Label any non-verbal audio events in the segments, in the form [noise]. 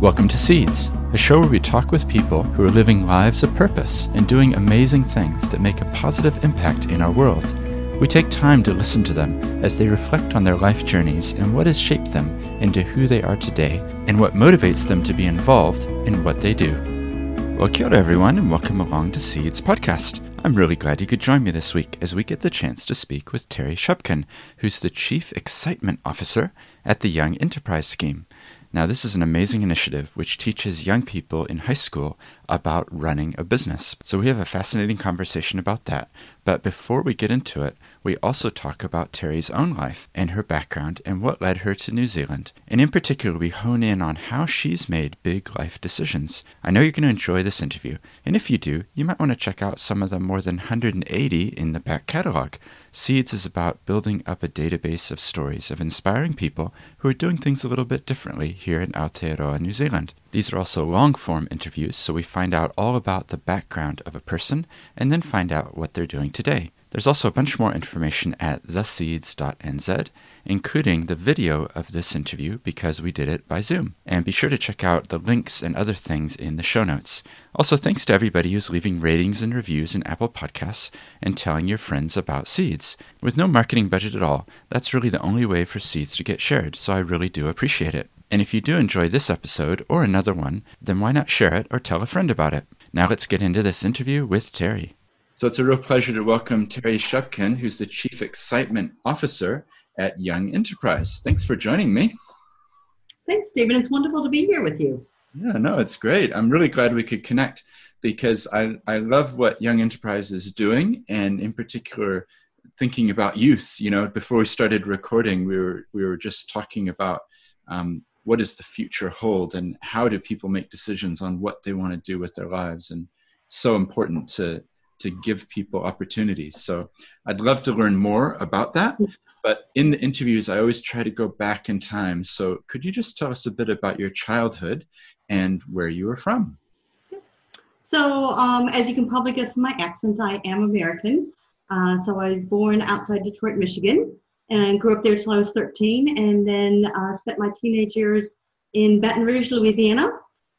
Welcome to Seeds, a show where we talk with people who are living lives of purpose and doing amazing things that make a positive impact in our world. We take time to listen to them as they reflect on their life journeys and what has shaped them into who they are today and what motivates them to be involved in what they do. Well, kia ora everyone, and welcome along to Seeds Podcast. I'm really glad you could join me this week as we get the chance to speak with Terry Shubkin, who's the Chief Excitement Officer at the Young Enterprise Scheme. Now, this is an amazing initiative which teaches young people in high school about running a business. So, we have a fascinating conversation about that. But before we get into it, we also talk about Terry's own life and her background and what led her to New Zealand. And in particular, we hone in on how she's made big life decisions. I know you're going to enjoy this interview, and if you do, you might want to check out some of the more than 180 in the back catalog. Seeds is about building up a database of stories of inspiring people who are doing things a little bit differently here in Aotearoa, New Zealand. These are also long form interviews, so we find out all about the background of a person and then find out what they're doing today. There's also a bunch more information at theseeds.nz, including the video of this interview because we did it by Zoom. And be sure to check out the links and other things in the show notes. Also, thanks to everybody who's leaving ratings and reviews in Apple Podcasts and telling your friends about Seeds. With no marketing budget at all, that's really the only way for Seeds to get shared, so I really do appreciate it. And if you do enjoy this episode or another one, then why not share it or tell a friend about it? Now let's get into this interview with Terry. So it's a real pleasure to welcome Terry Shubkin, who's the Chief Excitement Officer at Young Enterprise. Thanks for joining me. Thanks, David. It's wonderful to be here with you. Yeah, no, it's great. I'm really glad we could connect because I, I love what Young Enterprise is doing, and in particular, thinking about youth. You know, before we started recording, we were we were just talking about um, what does the future hold, and how do people make decisions on what they want to do with their lives, and so important to to give people opportunities. So I'd love to learn more about that. But in the interviews, I always try to go back in time. So could you just tell us a bit about your childhood and where you were from? So, um, as you can probably guess from my accent, I am American. Uh, so I was born outside Detroit, Michigan, and grew up there till I was 13, and then uh, spent my teenage years in Baton Rouge, Louisiana,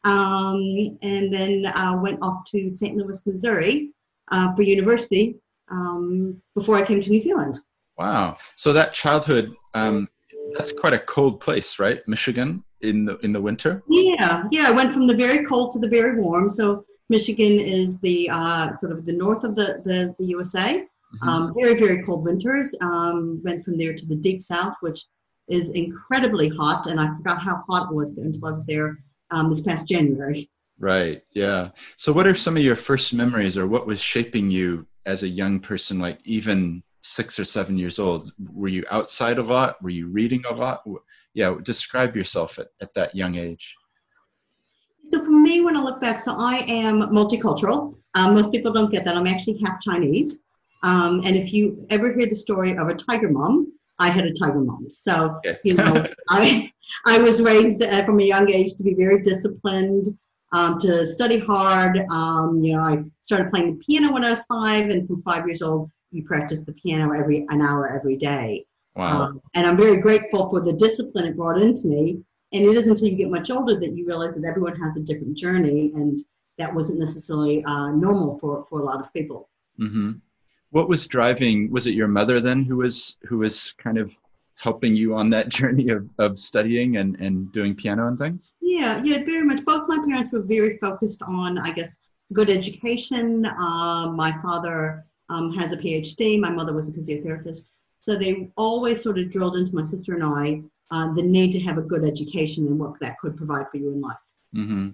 um, and then uh, went off to St. Louis, Missouri, uh, for university um, before I came to New Zealand. Wow! So that childhood, um, that's quite a cold place, right? Michigan in the in the winter. Yeah, yeah. I went from the very cold to the very warm. So Michigan is the uh, sort of the north of the the, the USA. Mm-hmm. Um, very very cold winters. Um, went from there to the deep south, which is incredibly hot, and I forgot how hot it was until I was there um, this past January. Right. Yeah. So, what are some of your first memories, or what was shaping you as a young person, like even six or seven years old? Were you outside a lot? Were you reading a lot? Yeah. Describe yourself at, at that young age. So, for me, when I look back, so I am multicultural. Um, most people don't get that. I'm actually half Chinese. Um, and if you ever hear the story of a tiger mom, I had a tiger mom. So, you know, [laughs] I, I was raised uh, from a young age to be very disciplined um, to study hard. Um, you know, I started playing the piano when I was five, and from five years old, you practice the piano every an hour every day. Wow. Um, and I'm very grateful for the discipline it brought into me. And it isn't until you get much older that you realize that everyone has a different journey, and that wasn't necessarily uh, normal for, for a lot of people. Mm-hmm. What was driving? Was it your mother then who was who was kind of helping you on that [laughs] journey of, of studying and, and doing piano and things? Yeah, yeah, very much. Both my parents were very focused on, I guess, good education. Um, my father um, has a PhD. My mother was a physiotherapist. So they always sort of drilled into my sister and I uh, the need to have a good education and what that could provide for you in life. Mm-hmm.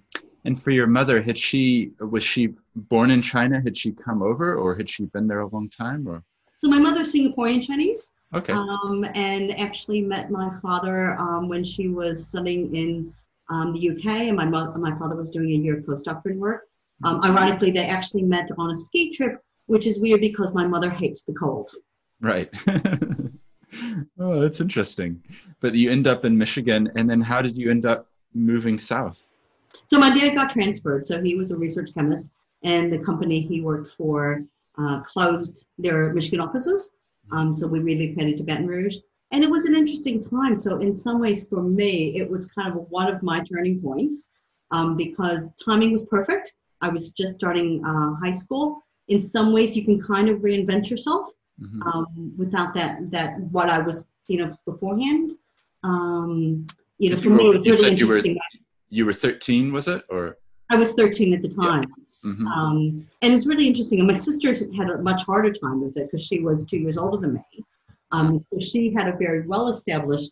And for your mother, had she was she born in China? Had she come over, or had she been there a long time? Or so my mother's Singaporean Chinese. Okay. Um, and actually met my father um, when she was studying in um, the UK, and my mother, my father was doing a year of postdoctoral work. Um, ironically, they actually met on a ski trip, which is weird because my mother hates the cold. Right. [laughs] oh, that's interesting. But you end up in Michigan, and then how did you end up moving south? So my dad got transferred. So he was a research chemist, and the company he worked for uh, closed their Michigan offices. Um, so we relocated to Baton Rouge. And it was an interesting time. So, in some ways, for me, it was kind of one of my turning points um, because timing was perfect. I was just starting uh, high school. In some ways, you can kind of reinvent yourself mm-hmm. um, without that that what I was you know beforehand. Um, you know, for me, it was really interesting. You were, you were 13, was it, or? I was 13 at the time. Yeah. Mm-hmm. Um, and it's really interesting. And my sister had a much harder time with it because she was two years older than me. Um, so she had a very well established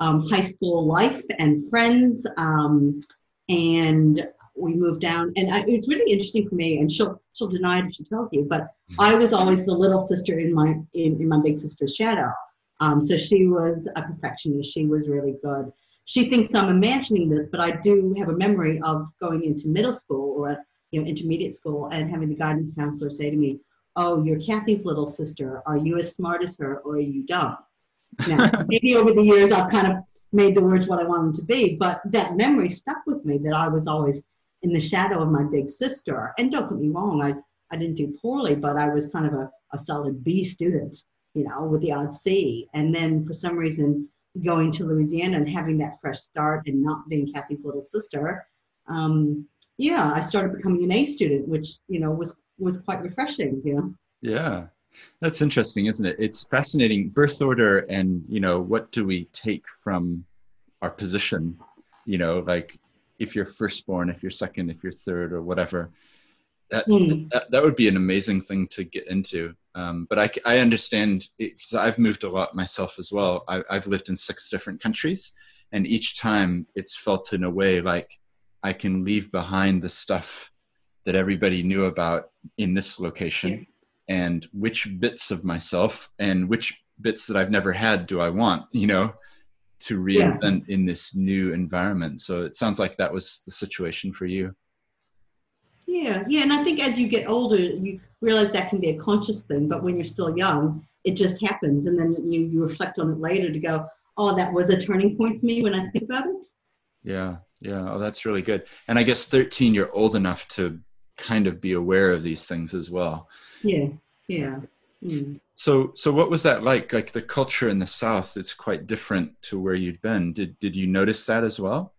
um, high school life and friends. Um, and we moved down. And I, it's really interesting for me. And she'll she'll deny it if she tells you, but. I was always the little sister in my in, in my big sister's shadow. Um, so she was a perfectionist. She was really good. She thinks I'm imagining this, but I do have a memory of going into middle school or you know intermediate school and having the guidance counselor say to me, "Oh, you're Kathy's little sister. Are you as smart as her, or are you dumb?" Now, [laughs] maybe over the years I've kind of made the words what I want them to be, but that memory stuck with me that I was always in the shadow of my big sister. And don't get me wrong, I, I didn't do poorly, but I was kind of a, a solid B student you know, with the odd C. And then for some reason, going to Louisiana and having that fresh start and not being Kathy's little sister, um, yeah, I started becoming an A student, which you know was was quite refreshing. You know. Yeah, that's interesting, isn't it? It's fascinating. Birth order, and you know, what do we take from our position? You know, like if you're firstborn, if you're second, if you're third, or whatever. That, mm. that, that would be an amazing thing to get into um, but I, I understand because I've moved a lot myself as well. I, I've lived in six different countries, and each time it's felt in a way like I can leave behind the stuff that everybody knew about in this location, yeah. and which bits of myself and which bits that I've never had do I want, you know, to reinvent yeah. in this new environment. So it sounds like that was the situation for you. Yeah, yeah, and I think as you get older, you realize that can be a conscious thing, but when you're still young, it just happens, and then you you reflect on it later to go, oh, that was a turning point for me when I think about it. Yeah, yeah, oh, that's really good. And I guess 13, you're old enough to kind of be aware of these things as well. Yeah, yeah. Mm. So, so what was that like? Like the culture in the South, it's quite different to where you'd been. Did did you notice that as well?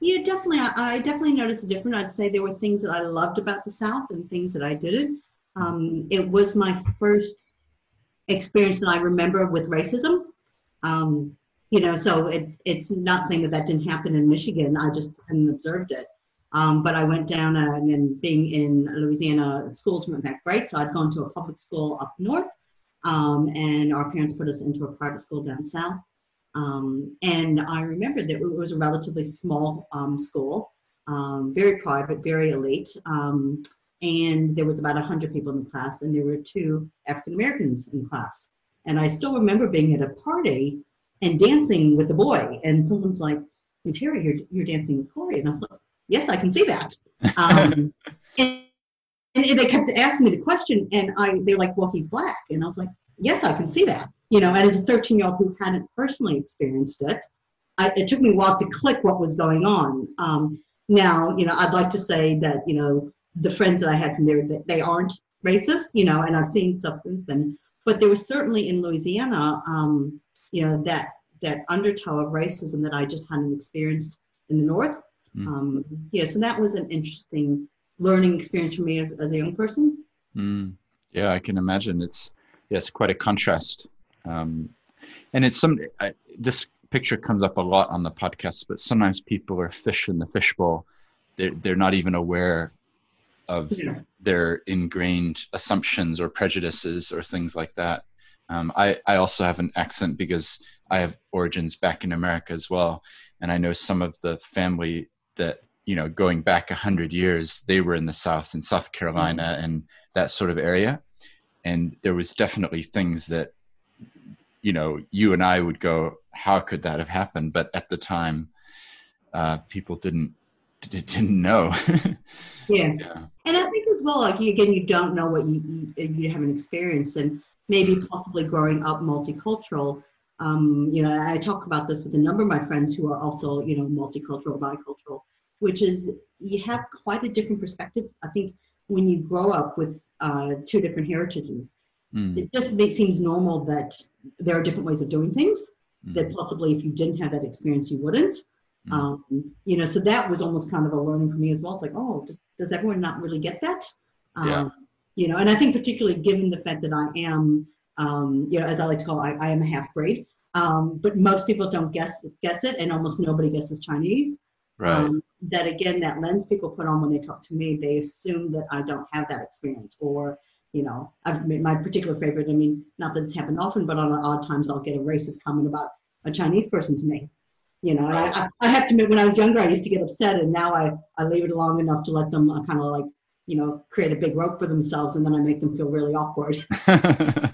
Yeah, definitely. I, I, definitely noticed a difference. I'd say there were things that I loved about the South and things that I didn't. Um, it was my first experience that I remember with racism. Um, you know, so it, it's not saying that that didn't happen in Michigan. I just hadn't observed it. Um, but I went down and then being in Louisiana, schools went back great. So I'd gone to a public school up north, um, and our parents put us into a private school down south. Um, and I remember that it was a relatively small um, school, um, very private, very elite. Um, and there was about 100 people in the class, and there were two African Americans in class. And I still remember being at a party and dancing with a boy, and someone's like, Terry, you're, you're dancing with Corey. And I was like, yes, I can see that. Um, [laughs] and, and they kept asking me the question, and I they're like, well, he's black. And I was like, yes, I can see that you know, and as a 13 year old who hadn't personally experienced it, I, it took me a while to click what was going on. Um, now, you know, I'd like to say that, you know, the friends that I had from there, that they aren't racist, you know, and I've seen stuff since then, but there was certainly in Louisiana, um, you know, that, that undertow of racism that I just hadn't experienced in the North. Mm. Um, yeah, so that was an interesting learning experience for me as, as a young person. Mm. Yeah, I can imagine. It's, yeah, it's quite a contrast um, and it's some I, this picture comes up a lot on the podcast, but sometimes people are fish in the fishbowl. They're they're not even aware of yeah. their ingrained assumptions or prejudices or things like that. Um, I I also have an accent because I have origins back in America as well, and I know some of the family that you know going back a hundred years they were in the South in South Carolina mm-hmm. and that sort of area, and there was definitely things that you know, you and I would go, how could that have happened? But at the time, uh, people didn't didn't know. [laughs] yeah. yeah. and I think as well, like again, you don't know what you you, you haven't experienced, and maybe possibly growing up multicultural. Um, you know, I talk about this with a number of my friends who are also, you know, multicultural, bicultural, which is you have quite a different perspective. I think when you grow up with uh, two different heritages, Mm. It just seems normal that there are different ways of doing things. Mm. That possibly, if you didn't have that experience, you wouldn't. Mm. Um, you know, so that was almost kind of a learning for me as well. It's like, oh, does, does everyone not really get that? Um, yeah. You know, and I think particularly given the fact that I am, um, you know, as I like to call, it, I, I am a half breed. Um, but most people don't guess guess it, and almost nobody guesses Chinese. Right. Um, that again, that lens people put on when they talk to me, they assume that I don't have that experience, or you know, I've made my particular favorite. I mean, not that it's happened often, but on odd times I'll get a racist comment about a Chinese person to me. You know, and I, I have to admit, when I was younger, I used to get upset, and now I, I leave it long enough to let them uh, kind of like, you know, create a big rope for themselves, and then I make them feel really awkward. [laughs] [laughs]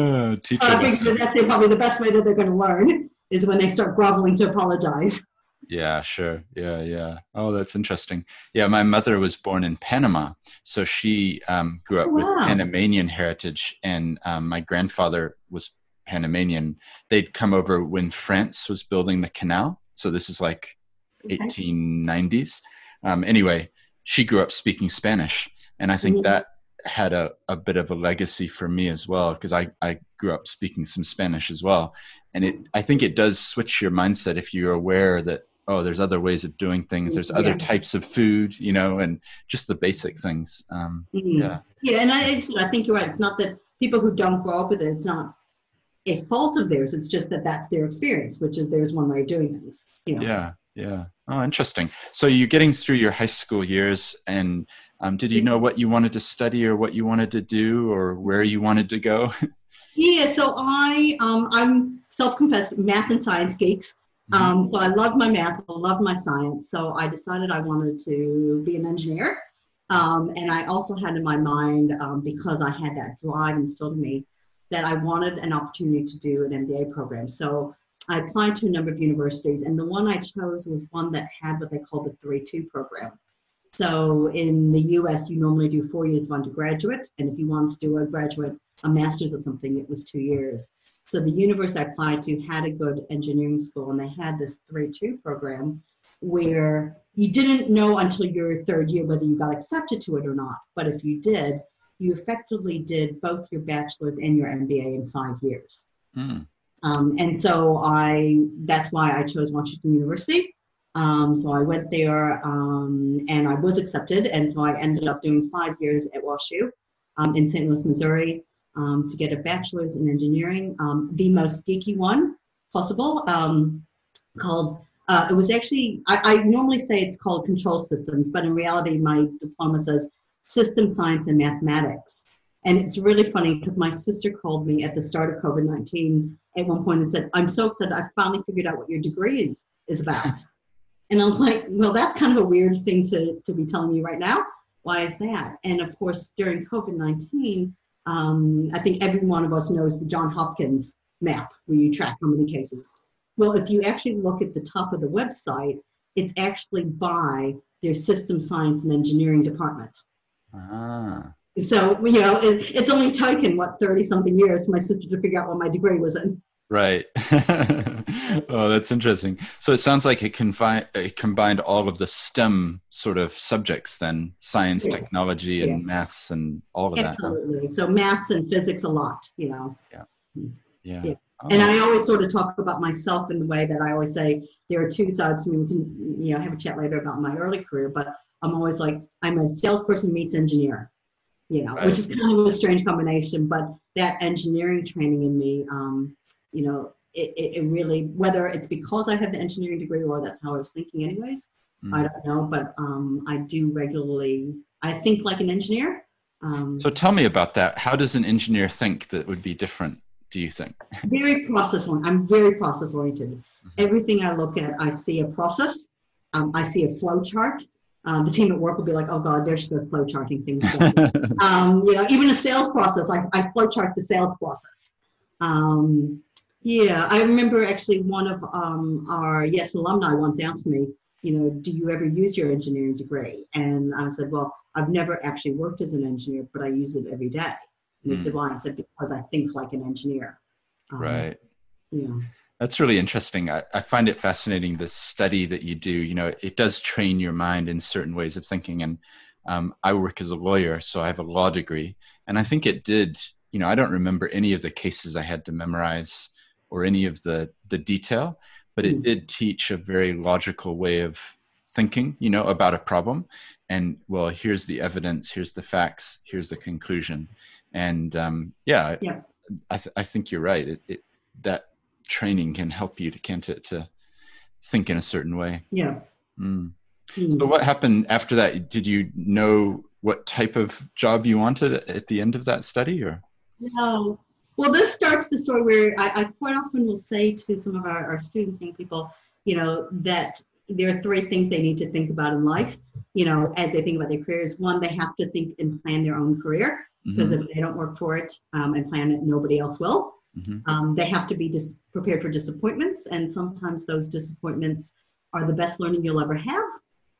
uh, teacher I think that's probably the best way that they're going to learn is when they start groveling to apologize. Yeah, sure. Yeah, yeah. Oh, that's interesting. Yeah, my mother was born in Panama, so she um, grew up oh, wow. with Panamanian heritage, and um, my grandfather was Panamanian. They'd come over when France was building the canal, so this is like okay. 1890s. Um, anyway, she grew up speaking Spanish, and I think mm-hmm. that had a, a bit of a legacy for me as well because I, I grew up speaking some Spanish as well. And it I think it does switch your mindset if you're aware that oh there's other ways of doing things there's other yeah. types of food you know and just the basic things um, mm-hmm. yeah yeah and I, I think you're right it's not that people who don't grow up with it it's not a fault of theirs it's just that that's their experience which is there's one way of doing things you know? yeah yeah oh interesting so you're getting through your high school years and um, did you know what you wanted to study or what you wanted to do or where you wanted to go [laughs] yeah so i um, i'm self-confessed math and science geeks Mm-hmm. Um, so I loved my math, I loved my science. So I decided I wanted to be an engineer. Um, and I also had in my mind, um, because I had that drive instilled in me, that I wanted an opportunity to do an MBA program. So I applied to a number of universities, and the one I chose was one that had what they call the 3 2 program. So in the US, you normally do four years of undergraduate, and if you wanted to do a graduate, a master's of something, it was two years. So the university I applied to had a good engineering school, and they had this 3-2 program where you didn't know until your third year whether you got accepted to it or not. But if you did, you effectively did both your bachelor's and your MBA in five years. Mm. Um, and so I, that's why I chose Washington University. Um, so I went there um, and I was accepted. And so I ended up doing five years at WashU um, in St. Louis, Missouri um, to get a bachelor's in engineering, um, the most geeky one possible, called, uh, it was actually, I, I, normally say it's called control systems, but in reality, my diploma says system science and mathematics. And it's really funny because my sister called me at the start of COVID 19 at one point and said, I'm so excited, I finally figured out what your degree is, is about. and I was like, well, that's kind of a weird thing to, to be telling you right now. Why is that? And of course, during COVID 19, um, I think every one of us knows the John Hopkins map where you track how many cases. Well, if you actually look at the top of the website, it's actually by their system science and engineering department. Ah. So, you know, it, it's only taken, what, 30 something years for my sister to figure out what my degree was in. Right. [laughs] oh, that's interesting. So it sounds like it, confi- it combined all of the STEM sort of subjects, then science, yeah. technology, and yeah. maths, and all of Absolutely. that. So maths and physics a lot, you know. Yeah. Mm-hmm. Yeah. yeah. Oh. And I always sort of talk about myself in the way that I always say there are two sides to me. We can, you know, have a chat later about my early career, but I'm always like I'm a salesperson meets engineer, you know, right. which is kind of a strange combination. But that engineering training in me. Um, you know, it, it, really, whether it's because I have the engineering degree or that's how I was thinking anyways, mm. I don't know, but um, I do regularly, I think like an engineer. Um, so tell me about that. How does an engineer think that would be different, do you think? [laughs] very process oriented. I'm very process oriented. Mm-hmm. Everything I look at, I see a process. Um, I see a flow chart. Um, the team at work will be like, oh God, there she goes flow charting things. [laughs] um, you know, even a sales process, I, I flow chart the sales process. Um, yeah, I remember actually one of um, our Yes alumni once asked me, you know, do you ever use your engineering degree? And I said, well, I've never actually worked as an engineer, but I use it every day. And mm. he said, why? I said, because I think like an engineer. Um, right. Yeah. That's really interesting. I, I, find it fascinating the study that you do. You know, it does train your mind in certain ways of thinking. And um, I work as a lawyer, so I have a law degree. And I think it did, you know, I don't remember any of the cases I had to memorize or any of the the detail but it Mm. did teach a very logical way of thinking, you know, about a problem. And well, here's the evidence, here's the facts, here's the conclusion. And um, yeah, Yeah. I, th- I think you're right. It, it, that training can help you to, can't it, to think in a certain way. Yeah. Mm. Mm. So what happened after that? Did you know what type of job you wanted at the end of that study or? No. Well, this starts the story where I, I quite often will say to some of our, our students, and people, you know, that there are three things they need to think about in life, you know, as they think about their careers. One, they have to think and plan their own career because Mhm, if they don't work for it um, and plan it, nobody else will. Mhm, Um, they have to be dis- prepared for disappointments, and sometimes those disappointments are the best learning you'll ever have.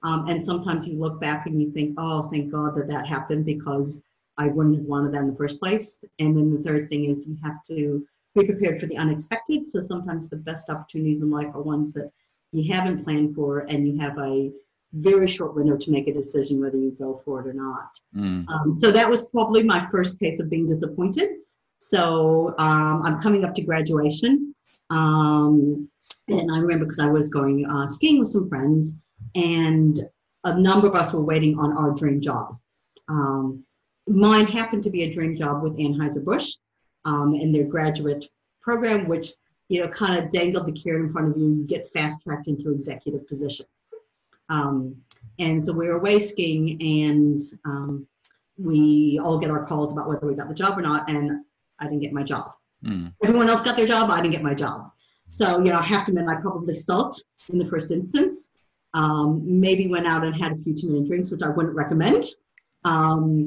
Um, and sometimes you look back and you think, oh, thank God that that happened because I wouldn't have wanted that in the first place. And then the third thing is you have to be prepared for the unexpected. So sometimes the best opportunities in life are ones that you haven't planned for, and you have a very short window to make a decision whether you go for it or not. mm, Um, so that was probably my first case of being disappointed. So um, I'm coming up to graduation. Um, and I remember because I was going uh, skiing with some friends, and a number of us were waiting on our dream job. Um, mine happened to be a dream job with Anheuser-Busch um, in their graduate program, which you know kind of dangled the carrot in front of you. You get fast tracked into executive position. Um, and so we were away skiing, and um, we all get our calls about whether we got the job or not, and I didn't get my job. mm, Everyone else got their job, I didn't get my job. So, you know, I have to admit, I probably sulked in the first instance. Um, maybe went out and had a few too many drinks, which I wouldn't recommend. Um,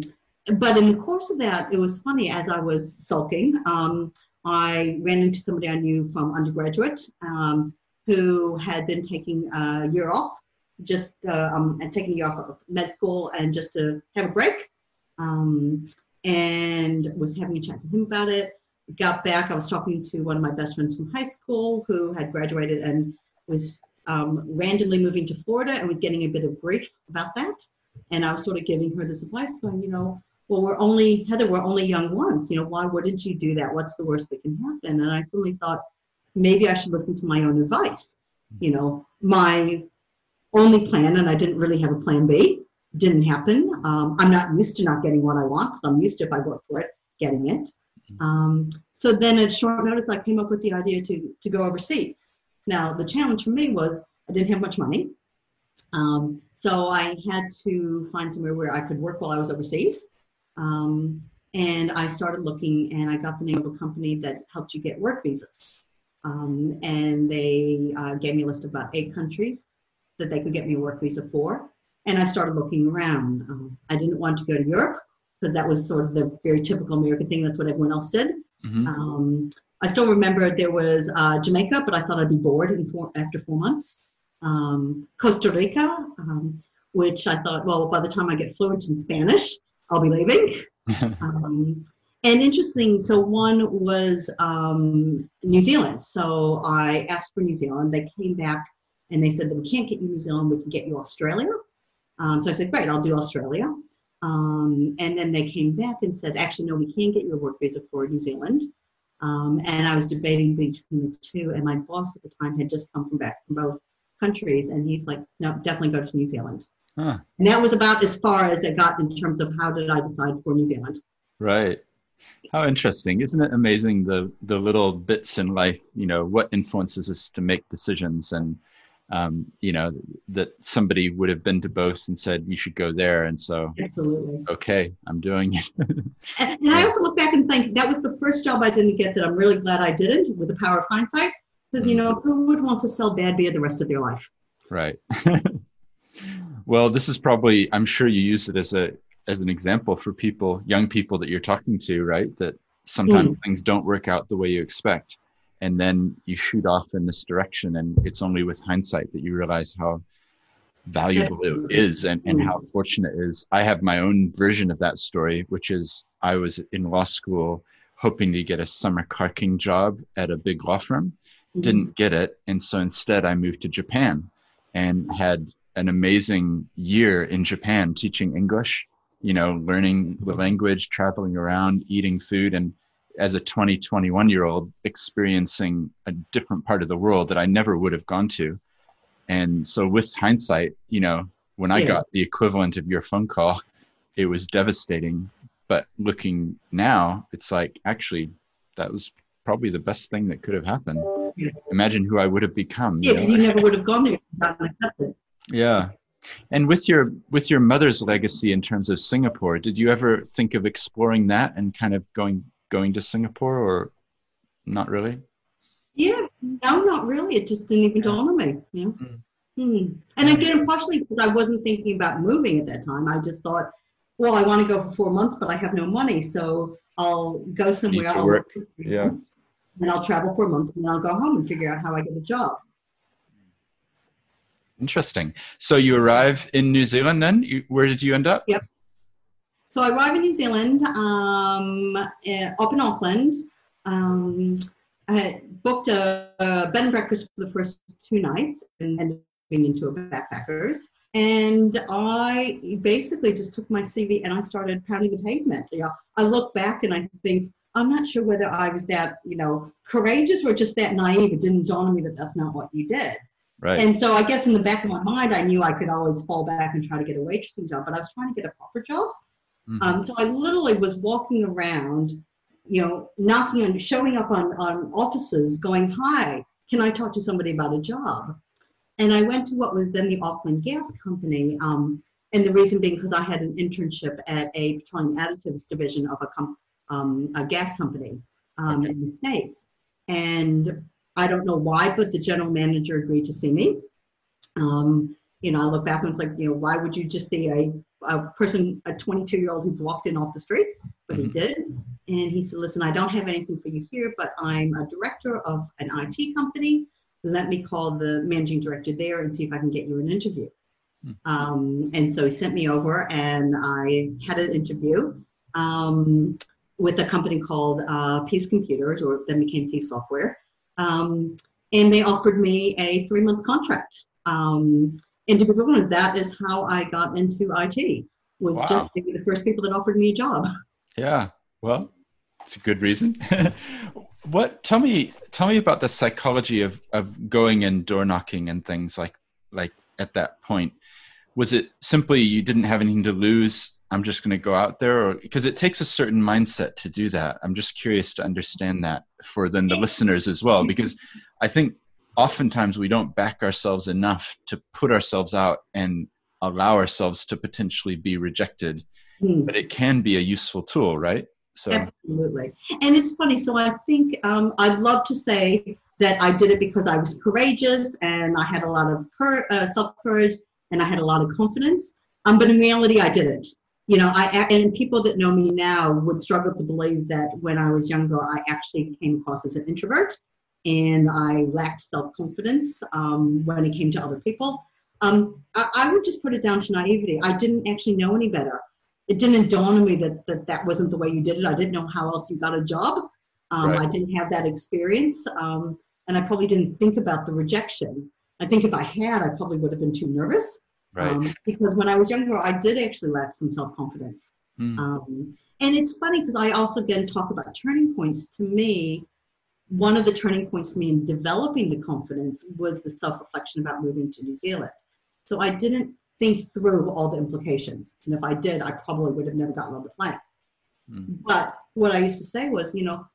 but in the course of that, it was funny as I was sulking. Um, I ran into somebody I knew from undergraduate um, who had been taking a year off, just uh, um, and taking a year off of med school and just to have a break, um, and was having a chat to him about it. Got back, I was talking to one of my best friends from high school who had graduated and was um, randomly moving to Florida and was getting a bit of grief about that. And I was sort of giving her this advice, going, you know, well, we're only, Heather, we're only young ones. You know, why wouldn't you do that? What's the worst that can happen? And I suddenly thought, maybe I should listen to my own advice. You know, my only plan, and I didn't really have a plan B, didn't happen. Um, I'm not used to not getting what I want because I'm used to, if I work for it, getting it. Um, so then at short notice, I came up with the idea to, to go overseas. Now, the challenge for me was I didn't have much money. Um, so I had to find somewhere where I could work while I was overseas. Um, and I started looking and I got the name of a company that helped you get work visas. Um, and they uh, gave me a list of about eight countries that they could get me a work visa for. And I started looking around. Um, I didn't want to go to Europe because that was sort of the very typical American thing. That's what everyone else did. mhm, Um, I still remember there was uh, Jamaica, but I thought I'd be bored in four, after four months. Um, Costa Rica, um, which I thought, well, by the time I get fluent in Spanish, I'll be leaving. [laughs] um, and interesting, so one was um, New Zealand. So I asked for New Zealand. They came back and they said that we can't get you New Zealand, we can get you Australia. Um, so I said, great, I'll do Australia. Um, and then they came back and said, actually, no, we can't get your work visa for New Zealand. Um, and I was debating between the two, and my boss at the time had just come from back from both countries, and he's like, no, definitely go to New Zealand. Huh, And that was about as far as it got in terms of how did I decide for New Zealand. right. How interesting. Isn't it amazing the, the little bits in life, you know, what influences us to make decisions and, um, you know, that somebody would have been to both and said, you should go there. And so, Absolutely. okay, I'm doing it. [laughs] And, and I also look back and think that was the first job I didn't get that I'm really glad I didn't with the power of hindsight. Because, you know, who would want to sell bad beer the rest of their life? Right. [laughs] well, this is probably I'm sure you use it as a as an example for people, young people that you're talking to, right? That sometimes things don't work out the way you expect and then you shoot off in this direction and it's only with hindsight that you realize how valuable it is and, and how mm-hmm. fortunate it is. I have my own version of that story, which is I was in law school hoping to get a summer clerking job at a big law firm. Mm-hmm. Didn't get it and so instead i moved to japan and had an amazing year in japan teaching english you know learning the language traveling around eating food and as a 20, 21 year old experiencing a different part of the world that I never would have gone to. And so with hindsight, you know, when I Yeah. got the equivalent of your phone call, it was devastating. But looking now, it's like actually that was probably the best thing that could have happened. Yeah. Imagine who I would have become. Yeah, you because know? you never would have gone there you. Yeah. And with your with your mother's legacy in terms of Singapore, did you ever think of exploring that and kind of going going to Singapore or not really? Yeah, no, not really. It just didn't even dawn on me. Yeah. know? Mm. Hmm. And again, partially because I wasn't thinking about moving at that time. I just thought, well, I want to go for four months, but I have no money, so I'll go somewhere. to I'll work. for Yeah. months, and I'll travel for a month, and then I'll go home and figure out how I get a job. Interesting. So you arrive in New Zealand then? You, where did you end up? So I arrived in New Zealand, um, uh, up in Auckland. Um, I booked a, a bed and breakfast for the first two nights and ended up being into a backpackers. And I basically just took my CV and I started pounding the pavement. You know, I look back and I think, I'm not sure whether I was that, you know, courageous or just that naive. It didn't dawn on me that that's not what you did. Right. And so I guess in the back of my mind, I knew I could always fall back and try to get a waitressing job, but I was trying to get a proper job. Mhm. Um, so I literally was walking around, you know, knocking on, showing up on, on offices, going, "Hi, can I talk to somebody about a job?" And I went to what was then the Auckland Gas Company, um, and the reason being because I had an internship at a petroleum additives division of a, com- um, a gas company um, in the states, and I don't know why, but the general manager agreed to see me. Um, you know, I look back and it's like, you know, why would you just see a, a person, a 22 year old who's walked in off the street? But he Mhm. did. And he said, listen, I don't have anything for you here, but I'm a director of an IT company. Let me call the managing director there and see if I can get you an interview. Hmm. Um, and so he sent me over and I had an interview um, with a company called uh, Peace Computers, or then became Peace Software. Um, and they offered me a three month contract. Um, and to be honest, that is how I got into IT. Was Wow. just the first people that offered me a job. Yeah. Well, it's a good reason. [laughs] what tell me tell me about the psychology of of going and door knocking and things like like at that point. Was it simply you didn't have anything to lose? I'm just going to go out there or because it takes a certain mindset to do that. I'm just curious to understand that for then the listeners as well because I think oftentimes we don't back ourselves enough to put ourselves out and allow ourselves to potentially be rejected Hmm. but it can be a useful tool, right? So Absolutely. And it's funny. So I think um, I'd love to say that I did it because I was courageous and I had a lot of cour- uh, self courage and I had a lot of confidence. Um, but in reality, I didn't. You know, I and people that know me now would struggle to believe that when I was younger, I actually came across as an introvert and I lacked self confidence um, when it came to other people. Um, I, I would just put it down to naivety. I didn't actually know any better it didn't dawn on me that, that that wasn't the way you did it. I didn't know how else you got a job. Um, Right. I didn't have that experience. Um, and I probably didn't think about the rejection. I think if I had, I probably would have been too nervous. right. Um, because when I was younger, I did actually lack some self confidence. Mm. Um, and it's funny because I also again talk about turning points. To me, one of the turning points for me in developing the confidence was the self reflection about moving to New Zealand. So I didn't think through all the implications. And if I did, I probably would have never gotten on the plane. Mm. But what I used to say was, you know,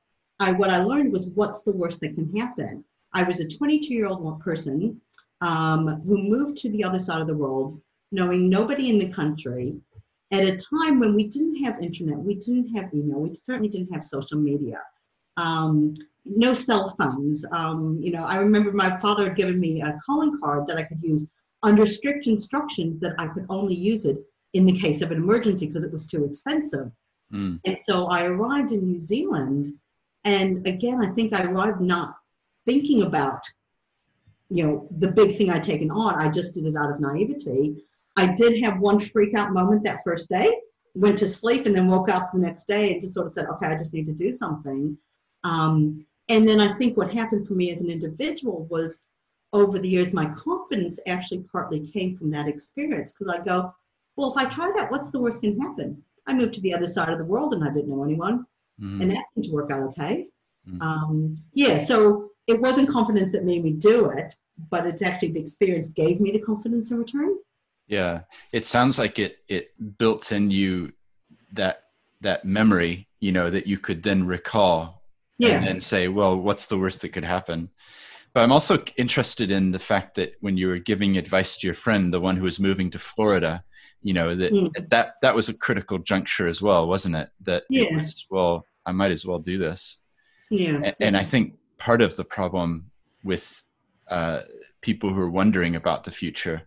I what I learned was what's the worst that can happen. I was a 22 year old person um, who moved to the other side of the world, knowing nobody in the country, at a time when we didn't have internet, we didn't have email, we certainly didn't have social media, um, no cell phones. Um, you know, I remember my father had given me a calling card that I could use under strict instructions that I could only use it in the case of an emergency because it was too expensive. Mm. And so I arrived in New Zealand, and again, I think I arrived not thinking about, you know, the big thing I'd taken on. I just did it out of naivety. I did have one freak out moment that first day. Went to sleep and then woke up the next day and just sort of said, "Okay, I just need to do something." Um, and then I think what happened for me as an individual was, over the years, my confidence actually partly came from that experience because I go, "Well, if I try that, what's the worst can happen?" I moved to the other side of the world and I didn't know anyone. mm. and that seemed to work out okay. Mm. Um, yeah, so it wasn't confidence that made me do it, but it's actually the experience gave me the confidence in return. Yeah, it sounds like it it built in you that that memory, you know, that you could then recall yeah. and say, well, what's the worst that could happen? But I'm also interested in the fact that when you were giving advice to your friend, the one who was moving to Florida, you know that mm. that that was a critical juncture as well, wasn't it? That yeah. it was well, I might as well do this. Yeah. And, and I think part of the problem with uh, people who are wondering about the future,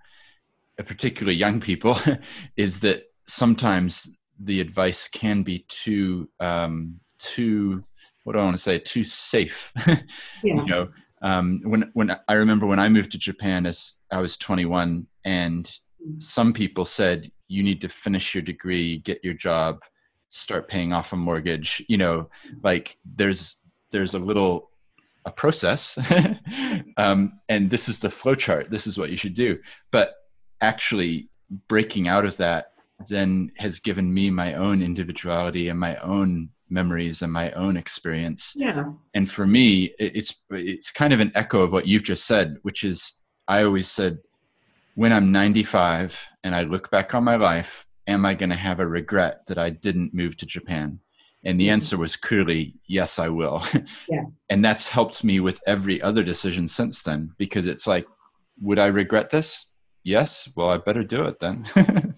uh, particularly young people, [laughs] is that sometimes the advice can be too um, too what do I want to say too safe. [laughs] yeah. You know, um, when when I remember when I moved to Japan as I was 21, and mm. some people said you need to finish your degree, get your job, start paying off a mortgage. You know, like there's there's a little a process, [laughs] um, and this is the flow chart. This is what you should do. But actually breaking out of that then has given me my own individuality and my own memories and my own experience. Yeah. And for me, it's it's kind of an echo of what you've just said, which is I always said, when I'm 95 and I look back on my life, am I going to have a regret that I didn't move to Japan? And the mm-hmm. answer was clearly yes, I will. [laughs] Yeah. and that's helped me with every other decision since then because it's like, would I regret this? Yes. Well, I better do it then. [laughs]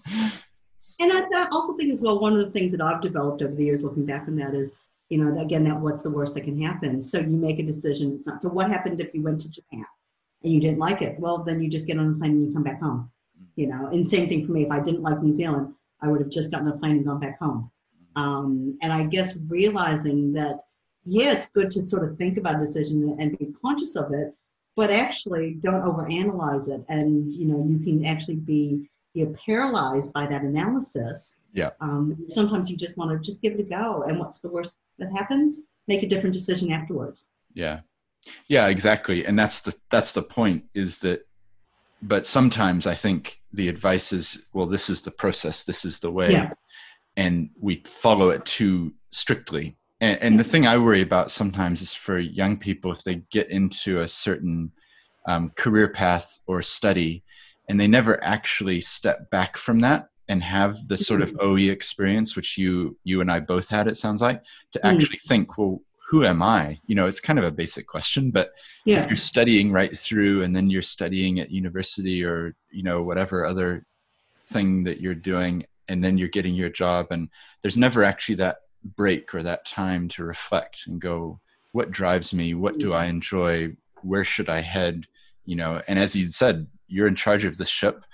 and I, also think as well, one of the things that I've developed over the years, looking back on that, is you know again that what's the worst that can happen. So you make a decision. It's not. So what happened if you went to Japan and you didn't like it? Well, then you just get on a plane and you come back home. You know, and same thing for me. If I didn't like New Zealand, I would have just gotten a plane and gone back home. Um, and I guess realizing that, yeah, it's good to sort of think about a decision and be conscious of it, but actually don't overanalyze it. And you know, you can actually be you're paralyzed by that analysis. Yeah. Um, sometimes you just want to just give it a go. And what's the worst that happens? Make a different decision afterwards. Yeah. Yeah, exactly. And that's the that's the point is that but sometimes I think the advice is, well, this is the process, this is the way. Yeah. And we follow it too strictly. And, and the thing I worry about sometimes is for young people, if they get into a certain um, career path or study, and they never actually step back from that and have the sort of mm-hmm. OE experience, which you you and I both had. It sounds like to mm. actually think, well, who am I? You know, it's kind of a basic question, but yeah. if you're studying right through, and then you're studying at university or you know whatever other thing that you're doing, and then you're getting your job, and there's never actually that break or that time to reflect and go, what drives me? What do mm. I enjoy? Where should I head? You know, and as you said, you're in charge of the ship.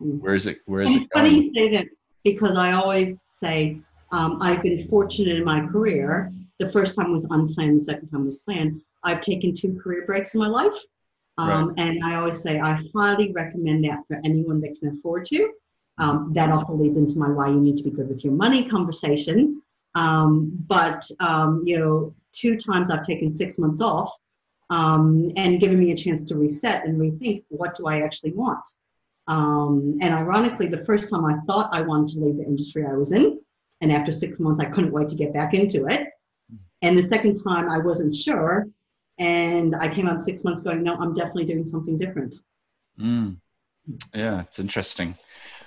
Mm. Where is it? Where is and it? Going? Funny you say that because I always say um, I've been fortunate in my career. The first time was unplanned. The second time was planned. I've taken two career breaks in my life, um, right. and I always say I highly recommend that for anyone that can afford to. Um, that also leads into my why you need to be good with your money conversation. Um, but um, you know, two times I've taken six months off um, and giving me a chance to reset and rethink what do I actually want. Um, and ironically, the first time I thought I wanted to leave the industry I was in, and after six months, I couldn't wait to get back into it. And the second time, I wasn't sure, and I came out six months going, no, I'm definitely doing something different. Mm. Yeah, it's interesting.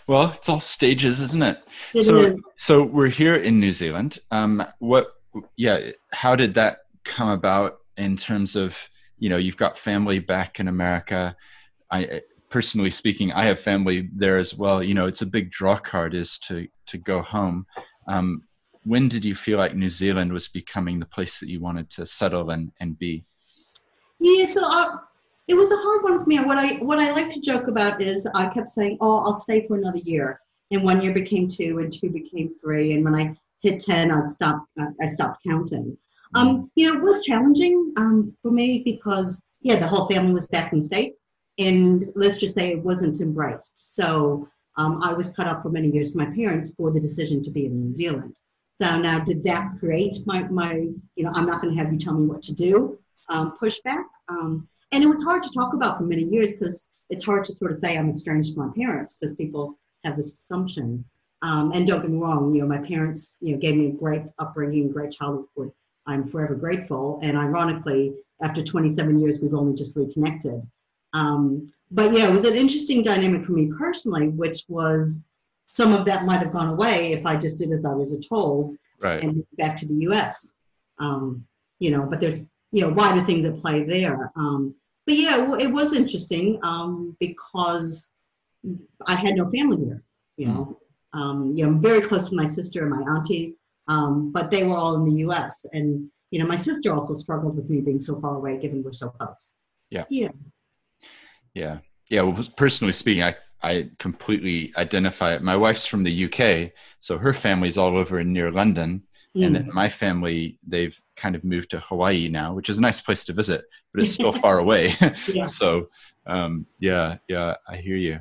Well, it's all stages, isn't it? it so, is. so we're here in New Zealand. Um, what? Yeah, how did that come about in terms of you know you've got family back in america. I personally speaking i have family there as well. You know it's a big draw card is to to go home. Um, when did you feel like new zealand was becoming the place that you wanted to settle and and be? Yeah so uh, it was a hard one for me. What i what i like to joke about is i kept saying oh i'll stay for another year. And one year became two and two became three. And when i hit 10 i'd stop i stopped counting um, you know, it was challenging um, for me because, yeah, the whole family was back in the States. And let's just say it wasn't embraced. So um, I was cut off for many years from my parents for the decision to be in New Zealand. So now, did that create my, my you know, I'm not going to have you tell me what to do um, pushback? Um, and it was hard to talk about for many years because it's hard to sort of say I'm estranged from my parents because people have this assumption. Um, and don't get me wrong, you know, my parents, you know, gave me a great upbringing, great childhood. I'm forever grateful. And ironically, after 27 years, we've only just reconnected. Um, but yeah, it was an interesting dynamic for me personally, which was some of that might have gone away if I just did as I was told right. and back to the U.S. Um, you know, but there's you know wider things at play there. Um, but yeah, it was interesting um, because I had no family here. You know, um, you know, I'm very close to my sister and my auntie, um, but they were all in the U.S. and you know, my sister also struggled with me being so far away, given we're so close. Yeah. Yeah. Yeah. Yeah. Well, personally speaking, I, I completely identify it. My wife's from the UK, so her family's all over in near London. Mm. And then my family, they've kind of moved to Hawaii now, which is a nice place to visit, but it's still [laughs] far away. yeah. [laughs] So, um, yeah, yeah, I hear you.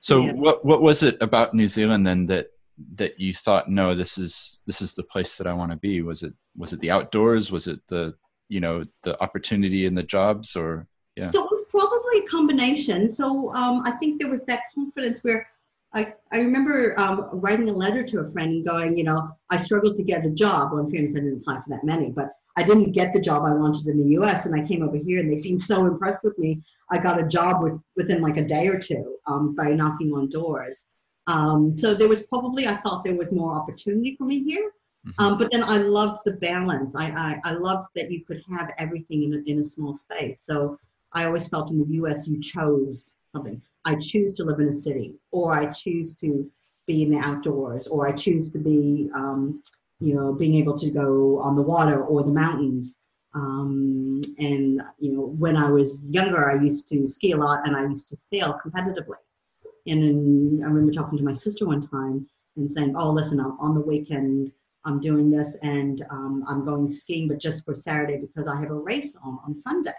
So, yeah. what what was it about New Zealand then that that you thought, no, this is this is the place that I want to be? Was it was it the outdoors? Was it the you know the opportunity and the jobs, or yeah. So it was probably a combination. So um, I think there was that confidence where I, I remember um, writing a letter to a friend and going, you know, I struggled to get a job. Well, in fairness, I didn't apply for that many, but I didn't get the job I wanted in the US. And I came over here and they seemed so impressed with me. I got a job with, within like a day or two um, by knocking on doors. Um, so there was probably, I thought there was more opportunity for me here. Mm-hmm. Um, but then I loved the balance. I, I, I loved that you could have everything in a, in a small space. So I always felt in the US you chose something. I choose to live in a city, or I choose to be in the outdoors, or I choose to be, um, you know, being able to go on the water or the mountains. Um, and you know, when I was younger, I used to ski a lot, and I used to sail competitively. And I remember talking to my sister one time and saying, "Oh, listen, I'm on the weekend. I'm doing this, and um, I'm going skiing, but just for Saturday because I have a race on on Sunday."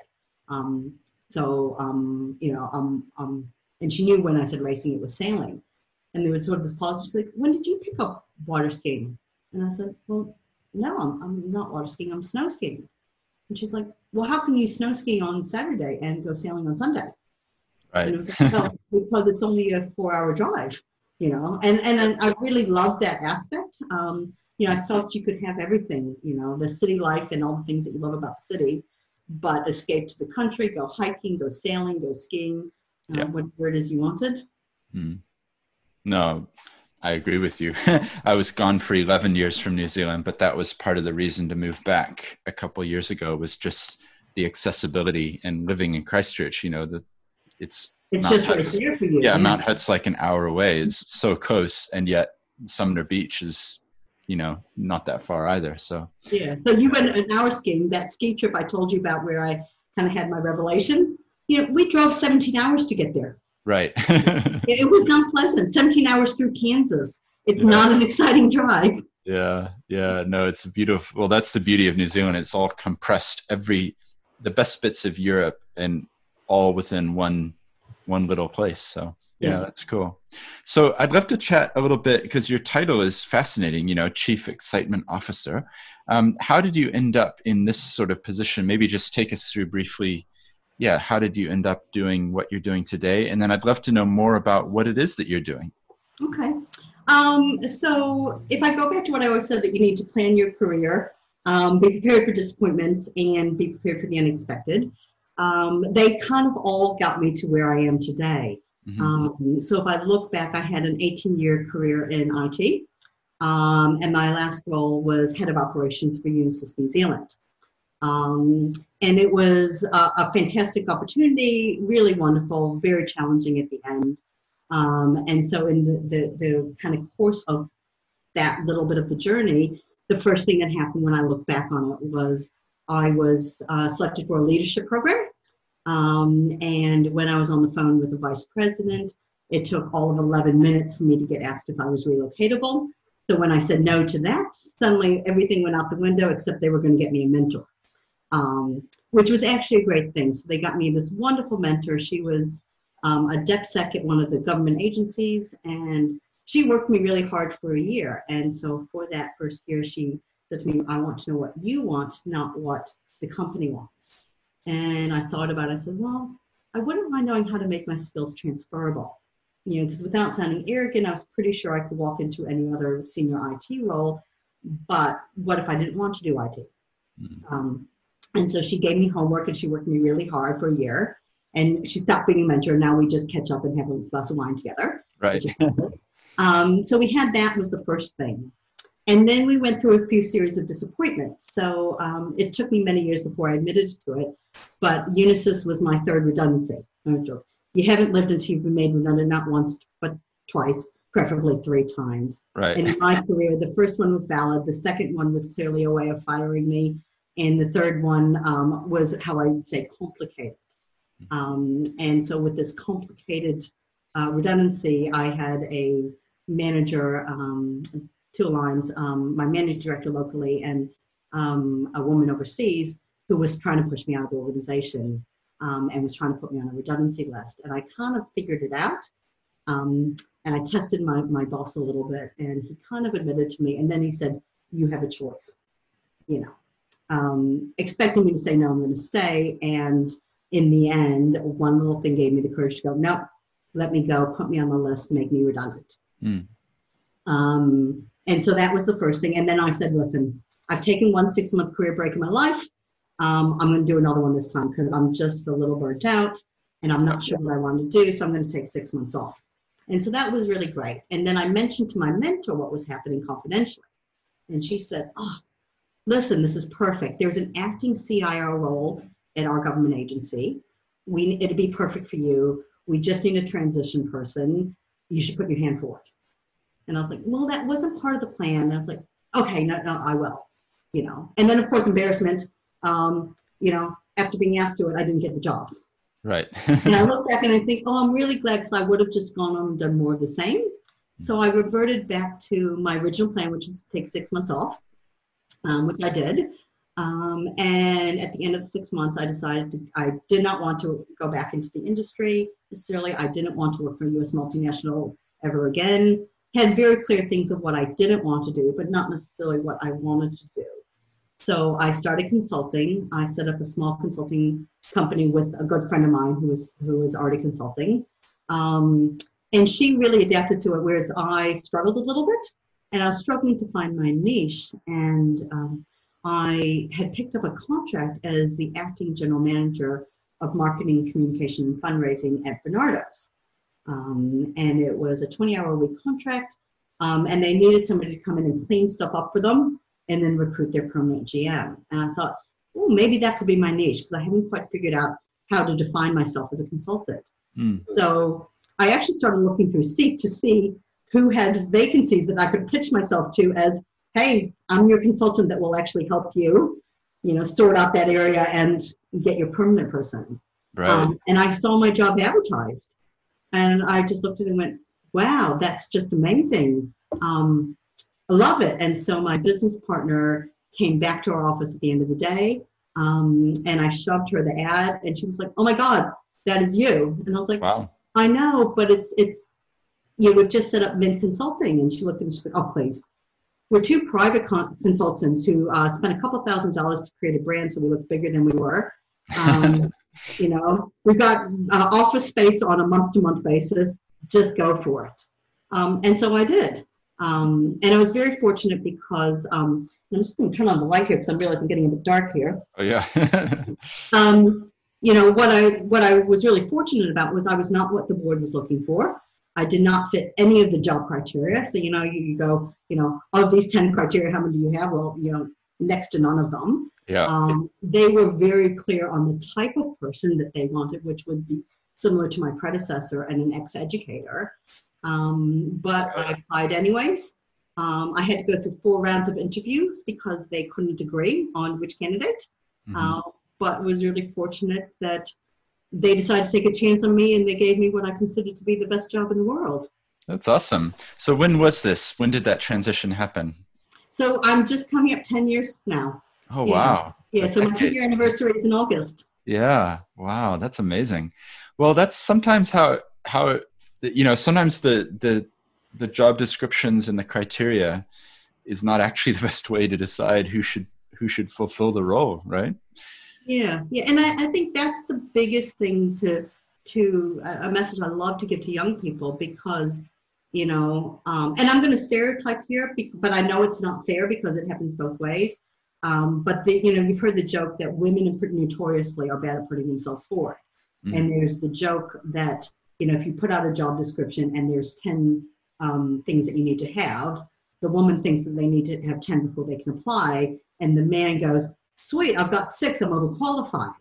Um, so, um, you know, um, um, and she knew when I said racing, it was sailing. And there was sort of this pause. She's like, when did you pick up water skiing? And I said, well, no, I'm, I'm not water skiing, I'm snow skiing. And she's like, well, how can you snow ski on Saturday and go sailing on Sunday? Right. It was like, well, [laughs] because it's only a four hour drive, you know, and, and I really loved that aspect. Um, you know, I felt you could have everything, you know, the city life and all the things that you love about the city but escape to the country, go hiking, go sailing, go skiing, uh, yeah. whatever it is you wanted. Mm. No, I agree with you. [laughs] I was gone for 11 years from New Zealand, but that was part of the reason to move back a couple years ago was just the accessibility and living in Christchurch. You know, the it's it's Mount just Hutt's, right there for you. Yeah, yeah, Mount Hutt's like an hour away. It's so close, and yet Sumner Beach is you know, not that far either. So yeah. So you went an hour skiing. That ski trip I told you about, where I kind of had my revelation. You know, we drove 17 hours to get there. Right. [laughs] it was unpleasant. 17 hours through Kansas. It's yeah. not an exciting drive. Yeah, yeah. No, it's beautiful. Well, that's the beauty of New Zealand. It's all compressed. Every the best bits of Europe and all within one one little place. So yeah, that's cool. So I'd love to chat a little bit because your title is fascinating, you know, Chief Excitement Officer. Um, how did you end up in this sort of position? Maybe just take us through briefly. Yeah, how did you end up doing what you're doing today? And then I'd love to know more about what it is that you're doing. Okay. Um, so if I go back to what I always said that you need to plan your career, um, be prepared for disappointments, and be prepared for the unexpected. Um, they kind of all got me to where I am today. Mm-hmm. Um, so if I look back, I had an 18 year career in IT, um, and my last role was head of operations for Unisys New Zealand. Um, and it was a, a, fantastic opportunity, really wonderful, very challenging at the end. Um, and so, in the, the, the kind of course of that little bit of the journey, the first thing that happened when I look back on it was I was uh, selected for a leadership program um, and when I was on the phone with the vice president, it took all of 11 minutes for me to get asked if I was relocatable. So when I said no to that, suddenly everything went out the window except they were going to get me a mentor, um, which was actually a great thing. So they got me this wonderful mentor. She was um, a DepSec at one of the government agencies, and she worked me really hard for a year. And so for that first year, she said to me, I want to know what you want, not what the company wants. And I thought about it. I said, well, I wouldn't mind knowing how to make my skills transferable. you know, because without sounding arrogant, I was pretty sure I could walk into any other senior IT role. But what if I didn't want to do IT? Mm-hmm. Um, and so she gave me homework and she worked me really hard for a year. And she stopped being a mentor. Now we just catch up and have a glass of wine together. Right. [laughs] um, so we had that was the first thing. And then we went through a few series of disappointments. So um, it took me many years before I admitted to it. But Unisys was my third redundancy. You haven't lived until you've been made redundant, not once, but twice, preferably three times. Right. And in my career, the first one was valid. The second one was clearly a way of firing me. And the third one um, was how I would say complicated. Um, and so with this complicated uh, redundancy, I had a manager, um, two lines, um, my managing director locally and um, a woman overseas who was trying to push me out of the organization um, and was trying to put me on a redundancy list. And I kind of figured it out. Um, and I tested my, my boss a little bit, and he kind of admitted to me. And then he said, You have a choice, you know, um, expecting me to say, No, I'm going to stay. And in the end, one little thing gave me the courage to go, No, let me go, put me on the list, make me redundant. Mm. Um, and so that was the first thing. And then I said, Listen, I've taken one six month career break in my life. Um, I'm going to do another one this time because I'm just a little burnt out and I'm not sure what I want to do. So I'm going to take six months off. And so that was really great. And then I mentioned to my mentor what was happening confidentially. And she said, Oh, listen, this is perfect. There's an acting CIO role at our government agency. We, it'd be perfect for you. We just need a transition person. You should put your hand forward. And I was like, well, that wasn't part of the plan. And I was like, okay, no, no, I will, you know. And then of course, embarrassment um, you know, after being asked to it, I didn't get the job. Right. [laughs] and I look back and I think, oh, I'm really glad because I would have just gone on and done more of the same. So I reverted back to my original plan, which is to take six months off, um, which I did. Um, and at the end of six months, I decided to, I did not want to go back into the industry necessarily. I didn't want to work for a US multinational ever again. Had very clear things of what I didn't want to do, but not necessarily what I wanted to do. So I started consulting. I set up a small consulting company with a good friend of mine who was who was already consulting. Um, and she really adapted to it, whereas I struggled a little bit, and I was struggling to find my niche. And um, I had picked up a contract as the acting general manager of marketing, communication, and fundraising at Barnardo's. Um, and it was a 20 hour week contract. Um, and they needed somebody to come in and clean stuff up for them and then recruit their permanent GM. And I thought, oh, maybe that could be my niche because I haven't quite figured out how to define myself as a consultant. Mm. So I actually started looking through Seek to see who had vacancies that I could pitch myself to as, hey, I'm your consultant that will actually help you, you know, sort out that area and get your permanent person. Right. Um, and I saw my job advertised, and I just looked at it and went, wow, that's just amazing. Um, I love it. And so my business partner came back to our office at the end of the day, um, and I shoved her the ad, and she was like, "Oh my God, that is you!" And I was like, "Wow, I know, but it's it's you would just set up Mint Consulting." And she looked at me, she's like, "Oh please." We're two private con- consultants who uh, spent a couple thousand dollars to create a brand so we look bigger than we were. Um, [laughs] you know, we've got uh, office space on a month to month basis. Just go for it. Um, and so I did. Um, and I was very fortunate because um, I'm just going to turn on the light here because I realize I'm getting a bit dark here. Oh yeah. [laughs] um, you know what I what I was really fortunate about was I was not what the board was looking for. I did not fit any of the job criteria. So you know you, you go you know of these ten criteria, how many do you have? Well, you know next to none of them. Yeah. Um, they were very clear on the type of person that they wanted, which would be similar to my predecessor and an ex-educator. Um, but I applied anyways. Um, I had to go through four rounds of interviews because they couldn't agree on which candidate. Mm-hmm. Uh, but was really fortunate that they decided to take a chance on me and they gave me what I considered to be the best job in the world. That's awesome. So when was this? When did that transition happen? So I'm just coming up 10 years now. Oh, yeah. wow. Yeah, so my 10 year anniversary is in August. Yeah, wow, that's amazing. Well, that's sometimes how how you know sometimes the the the job descriptions and the criteria is not actually [laughs] the best way to decide who should who should fulfill the role right yeah yeah and i, I think that's the biggest thing to to a message I love to give to young people because, you know, um, and I'm going to stereotype here, but I know it's not fair because it happens both ways. Um, but the, you know, you've heard the joke that women notoriously are bad at putting themselves forward, mm-hmm. and there's the joke that you know if you put out a job description and there's ten um, things that you need to have, the woman thinks that they need to have ten before they can apply, and the man goes, "Sweet, I've got six. I'm overqualified."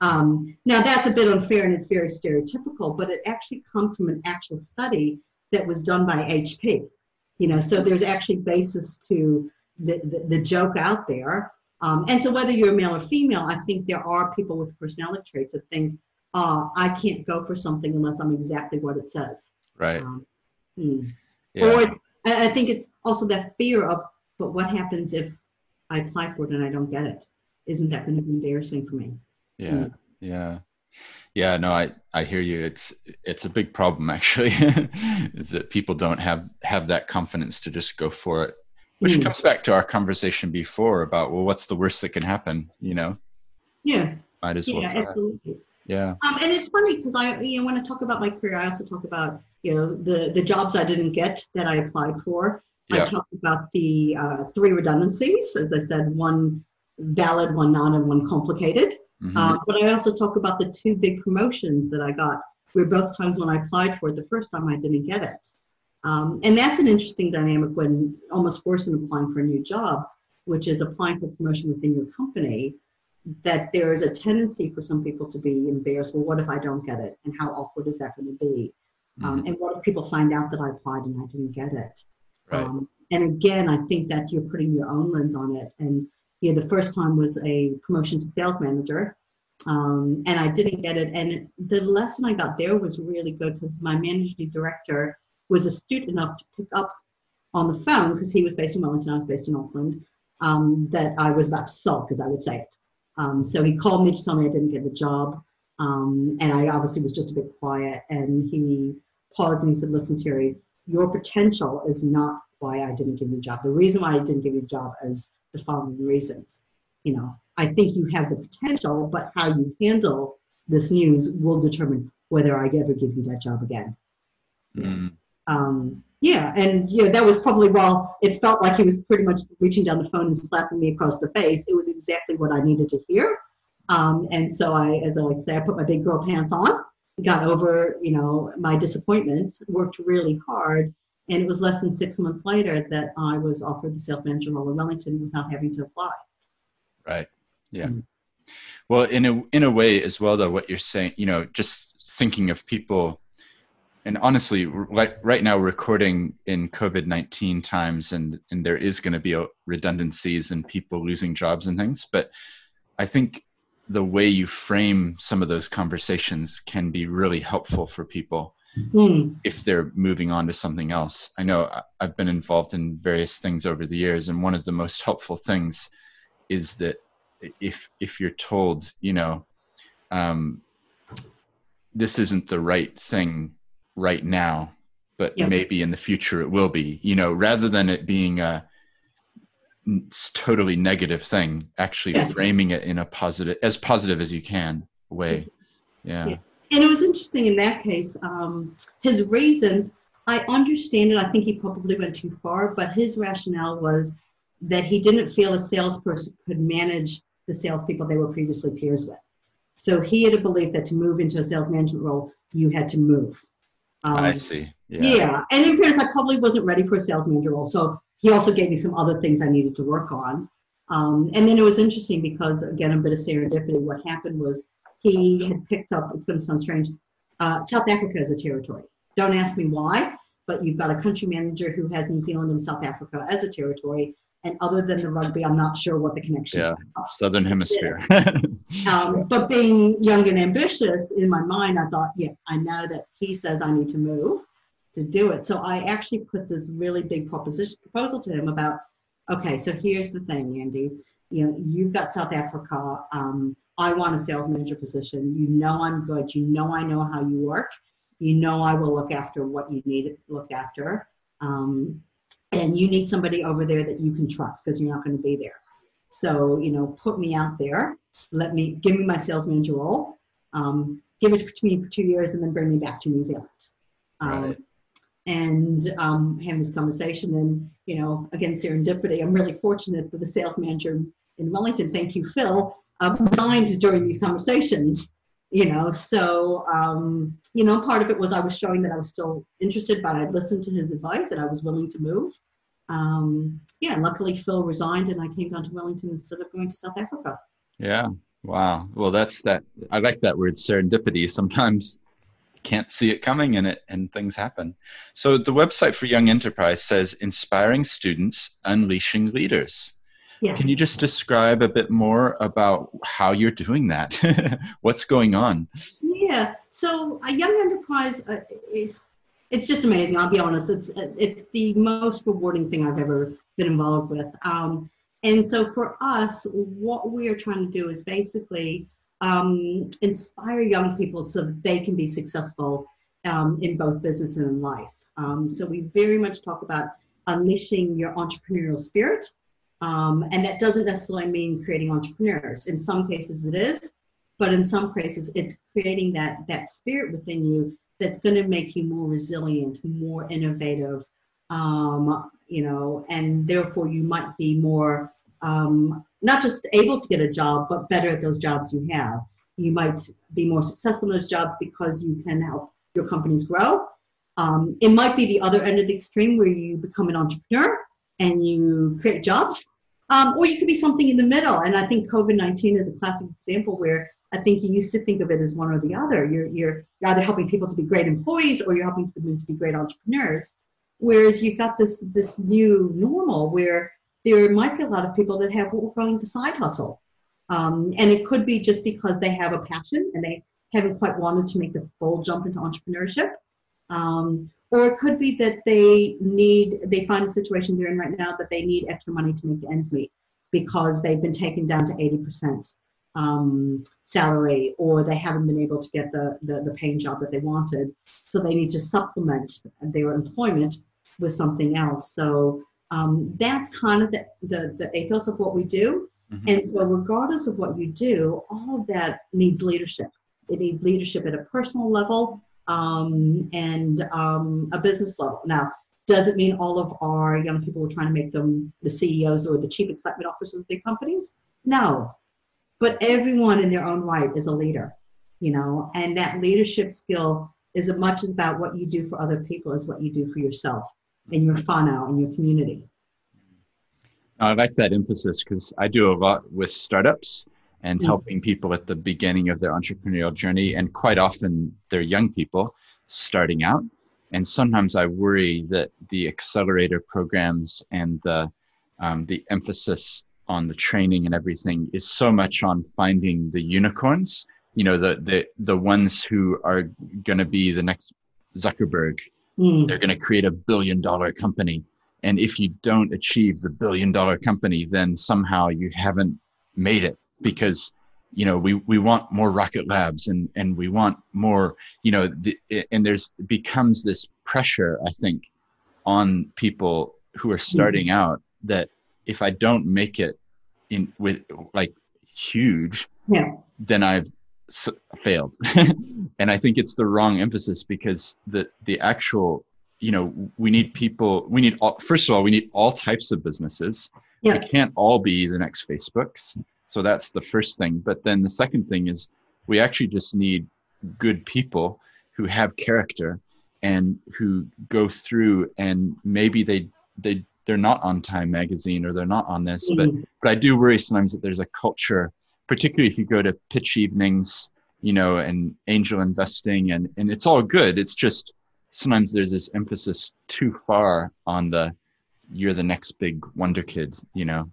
Um, now that's a bit unfair and it's very stereotypical, but it actually comes from an actual study that was done by HP. You know, so there's actually basis to the, the, the joke out there. Um, and so whether you're a male or female, I think there are people with personality traits that think, uh, I can't go for something unless I'm exactly what it says. Right. Um, hmm. yeah. Or it's, I think it's also that fear of, but what happens if I apply for it and I don't get it? Isn't that going to be embarrassing for me? yeah mm. yeah yeah no i i hear you it's it's a big problem [laughs] actually is that people don't have have that confidence to just go for it which mm. comes back to our conversation before about well what's the worst that can happen you know yeah might as well yeah absolutely yeah um, and it's funny because i you know when i talk about my career i also talk about you know the the jobs i didn't get that i applied for yeah. i talked about the uh, three redundancies as i said one valid one non and one complicated Mm-hmm. Uh, but I also talk about the two big promotions that I got. Were both times when I applied for it. The first time I didn't get it, um, and that's an interesting dynamic when almost forced into applying for a new job, which is applying for promotion within your company. That there is a tendency for some people to be embarrassed. Well, what if I don't get it, and how awkward is that going to be? Um, mm-hmm. and what if people find out that I applied and I didn't get it? Right. Um, and again, I think that you're putting your own lens on it, and you know, the first time was a promotion to sales manager. Um, and I didn't get it. And the lesson I got there was really good because my managing director was astute enough to pick up on the phone because he was based in Wellington, I was based in Auckland, um, that I was about to sulk, as I would say it. Um, so he called me to tell me I didn't get the job. Um, and I obviously was just a bit quiet. And he paused and he said, Listen, Terry, your potential is not why I didn't give you the job. The reason why I didn't give you the job is the following reasons. You know, I think you have the potential, but how you handle this news will determine whether I ever give you that job again. Mm. Um, yeah, and you know that was probably while it felt like he was pretty much reaching down the phone and slapping me across the face. It was exactly what I needed to hear, um, and so I, as I like to say, I put my big girl pants on, got over you know my disappointment, worked really hard, and it was less than six months later that I was offered the sales manager role in Wellington without having to apply. Right. Yeah. Mm-hmm. Well, in a in a way as well, though, what you're saying, you know, just thinking of people, and honestly, right right now, recording in COVID nineteen times, and and there is going to be redundancies and people losing jobs and things. But I think the way you frame some of those conversations can be really helpful for people mm. if they're moving on to something else. I know I've been involved in various things over the years, and one of the most helpful things is that if if you're told, you know, um, this isn't the right thing right now, but yep. maybe in the future it will be, you know, rather than it being a totally negative thing, actually yeah. framing it in a positive, as positive as you can way. Yeah. yeah and it was interesting in that case. Um, his reasons, I understand it. I think he probably went too far, but his rationale was that he didn't feel a salesperson could manage the salespeople they were previously peers with. So he had a belief that to move into a sales management role, you had to move. Um, I see. Yeah. yeah. And in fairness, I probably wasn't ready for a sales manager role. So he also gave me some other things I needed to work on. Um, and then it was interesting because, again, a bit of serendipity. What happened was he had picked up, it's going to sound strange, uh, South Africa as a territory. Don't ask me why, but you've got a country manager who has New Zealand and South Africa as a territory. And other than the rugby, I'm not sure what the connection yeah, is. Southern Hemisphere. [laughs] um, but being young and ambitious, in my mind, I thought, yeah, I know that he says I need to move to do it. So I actually put this really big proposition proposal to him about, okay, so here's the thing, Andy. You know, you've got South Africa. Um, I want a sales manager position. You know I'm good. You know I know how you work. You know I will look after what you need to look after. Um, and you need somebody over there that you can trust because you're not going to be there. So, you know, put me out there. Let me give me my sales manager role. Um, give it to me for two years, and then bring me back to New Zealand. Um, Right. and um, having this conversation, and you know, again, serendipity. I'm really fortunate that the sales manager in Wellington, thank you, Phil, uh, resigned during these conversations. You know, so um, you know, part of it was I was showing that I was still interested, but I'd listened to his advice and I was willing to move. Um, yeah, luckily Phil resigned, and I came down to Wellington instead of going to South Africa. Yeah. Wow. Well, that's that. I like that word serendipity. Sometimes can't see it coming and it and things happen. So the website for Young Enterprise says inspiring students, unleashing leaders. Yes. Can you just describe a bit more about how you're doing that? [laughs] What's going on? Yeah. So a young enterprise, uh, it, it's just amazing. I'll be honest. It's it's the most rewarding thing I've ever been involved with. Um, and so for us, what we are trying to do is basically um, inspire young people so that they can be successful um, in both business and in life. Um, so we very much talk about unleashing your entrepreneurial spirit. Um, and that doesn't necessarily mean creating entrepreneurs. In some cases, it is, but in some cases, it's creating that that spirit within you that's going to make you more resilient, more innovative, um, you know, and therefore you might be more um, not just able to get a job, but better at those jobs you have. You might be more successful in those jobs because you can help your companies grow. Um, it might be the other end of the extreme where you become an entrepreneur and you create jobs, um, or you could be something in the middle. And I think COVID 19 is a classic example where I think you used to think of it as one or the other. You're, you're either helping people to be great employees or you're helping them to be great entrepreneurs. Whereas you've got this, this new normal where there might be a lot of people that have what we're calling the side hustle. Um, and it could be just because they have a passion and they haven't quite wanted to make the full jump into entrepreneurship. Um, or it could be that they need, they find a situation they're in right now that they need extra money to make ends meet because they've been taken down to 80% um, salary or they haven't been able to get the, the, the paying job that they wanted. So they need to supplement their employment with something else. So um, that's kind of the, the, the ethos of what we do. Mhm. And so, regardless of what you do, all of that needs leadership. It needs leadership at a personal level um, and um, a business level. Now, does it mean all of our young people are trying to make them the CEOs or the chief excitement officers of big companies? No. But everyone in their own right is a leader, you know, and that leadership skill is as much about what you do for other people as what you do for yourself and your whānau and your community. I like that emphasis because I do a lot with startups and Mm. helping people at the beginning of their entrepreneurial journey. And quite often they're young people starting out. And sometimes I worry that the accelerator programs and the, um, the emphasis on the training and everything is so much on finding the unicorns, you know, the, the, the ones who are going to be the next Zuckerberg Mm. they're going to create a billion dollar company and if you don't achieve the billion dollar company then somehow you haven't made it because you know we we want more rocket labs and and we want more you know the, and there's becomes this pressure i think on people who are starting mm-hmm. out that if i don't make it in with like huge Yeah. then I've s- failed. [laughs] and I think it's the wrong emphasis because the the actual you know we need people we need all, first of all we need all types of businesses. Yeah. It can't all be the next Facebooks. So that's the first thing. But then the second thing is we actually just need good people who have character and who go through and maybe they they they're not on Time Magazine or they're not on this, but Mhm. but I do worry sometimes that there's a culture, particularly if you go to pitch evenings, you know, and angel investing, and and it's all good. It's just sometimes there's this emphasis too far on the you're the next big wonder kid, you know.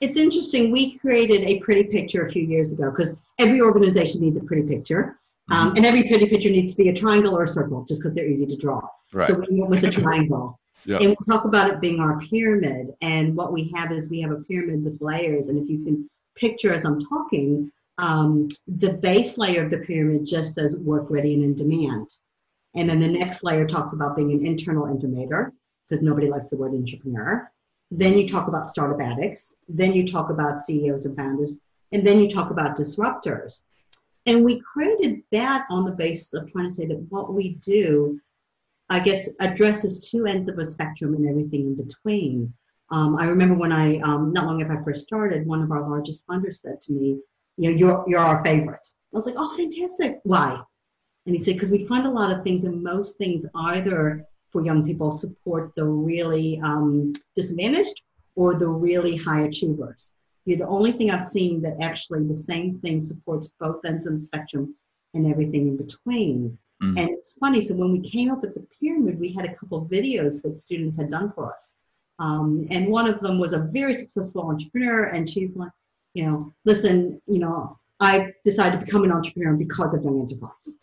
It's interesting. We created a pretty picture a few years ago because every organization needs a pretty picture. Um, and every pretty picture needs to be a triangle or a circle just because they're easy to draw. Right. So we went with a triangle. [laughs] Yeah. And we talk about it being our pyramid. And what we have is we have a pyramid with layers. And if you can picture as I'm talking, um, the base layer of the pyramid just says work ready and in demand. And then the next layer talks about being an internal innovator because nobody likes the word entrepreneur. Then you talk about startup addicts. Then you talk about CEOs and founders. And then you talk about disruptors. And we created that on the basis of trying to say that what we do, I guess, addresses two ends of a spectrum and everything in between. Um, I remember when I, um, not long after I first started, one of our largest funders said to me, you know, you're, you're our favorite. I was like, oh, fantastic. Why? And he said, because we find a lot of things, and most things either for young people support the really um, disadvantaged or the really high achievers. You're the only thing I've seen that actually the same thing supports both ends of the spectrum and everything in between. Mm. And it's funny. So when we came up with the pyramid, we had a couple videos that students had done for us. Um, and one of them was a very successful entrepreneur, and she's like, you know, listen, you know, I decided to become an entrepreneur because of Young Enterprise,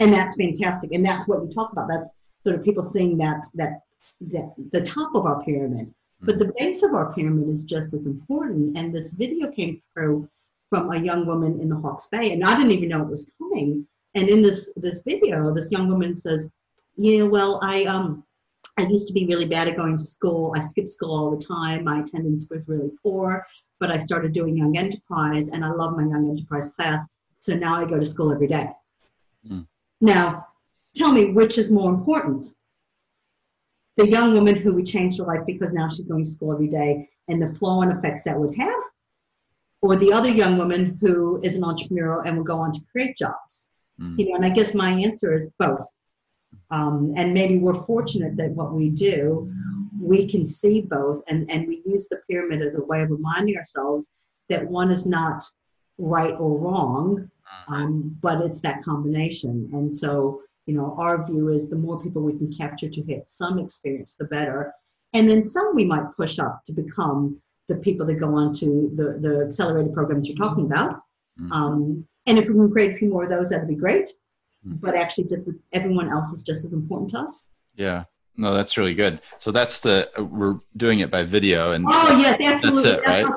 and that's fantastic. And that's what we talk about. That's sort of people seeing that that that the top of our pyramid but the base of our pyramid is just as important. And this video came through from a young woman in the Hawke's Bay, and I didn't even know it was coming. And in this this video, this young woman says, "Yeah, well, I um, I used to be really bad at going to school. I skipped school all the time. My attendance was really poor. But I started doing Young Enterprise, and I love my Young Enterprise class. So now I go to school every day. Mm. Now, tell me which is more important the young woman who we changed her life because now she's going to school every day and the flow and effects that would have, or the other young woman who is an entrepreneur and will go on to create jobs. Mm. You know, and I guess my answer is both. Um, and maybe we're fortunate that what we do, we can see both, and, and we use the pyramid as a way of reminding ourselves that one is not right or wrong, mm. um, but it's that combination. And so you know, our view is the more people we can capture to hit some experience, the better. And then some we might push up to become the people that go on to the, the accelerated programs you're talking about. Mm-hmm. Um, and if we can create a few more of those, that'd be great. Mm-hmm. But actually, just everyone else is just as important to us. Yeah. No, that's really good. So that's the we're doing it by video, and oh yes, absolutely. That's it, right?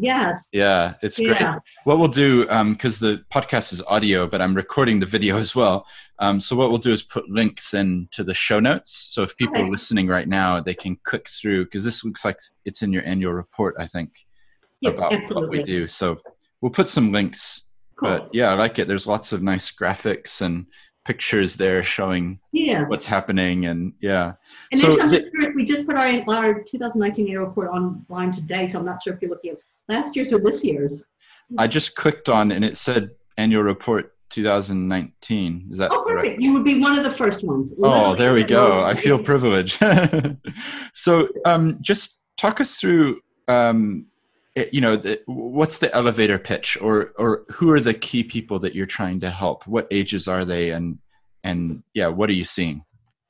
Yes. Yeah, it's yeah. great. What we'll do, because um, the podcast is audio, but I'm recording the video as well. Um, so what we'll do is put links into the show notes. So if people okay. are listening right now, they can click through because this looks like it's in your annual report, I think, yep, about absolutely. what we do. So we'll put some links. Cool. But yeah, I like it. There's lots of nice graphics and pictures there showing yeah. what's happening and yeah. And so th- we just put our, our 2019 annual report online today so i'm not sure if you're looking at last year's or this year's. I just clicked on and it said annual report 2019 is that oh perfect. Correct? you would be one of the first ones. Literally. oh there we go. i feel privileged. [laughs] So um, just talk us through um, you know the, what's the elevator pitch or or who are the key people that you're trying to help? What ages are they? And and yeah what are you seeing?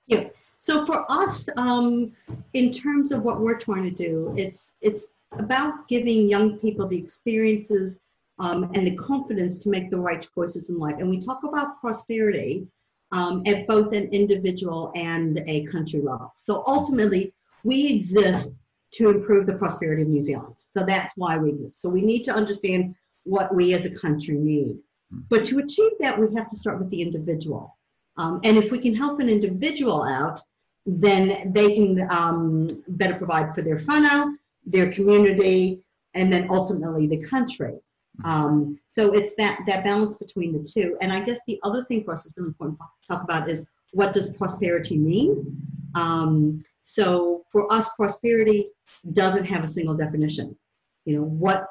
Yeah. So for us um, in terms of what we're trying to do it's it's about giving young people the experiences um, and the confidence to make the right choices in life. And we talk about prosperity um, at both an individual and a country level. So ultimately we exist to improve the prosperity of New Zealand. So that's why we exist. So we need to understand what we as a country need. Hmm. But to achieve that, we have to start with the individual. Um, and if we can help an individual out, then they can um, better provide for their whānau, their community, and then ultimately the country. Hmm. Um, so it's that that balance between the two. And I guess the other thing for us is really important to talk about is what does prosperity mean? Um, so for us, prosperity doesn't have a single definition. You know, what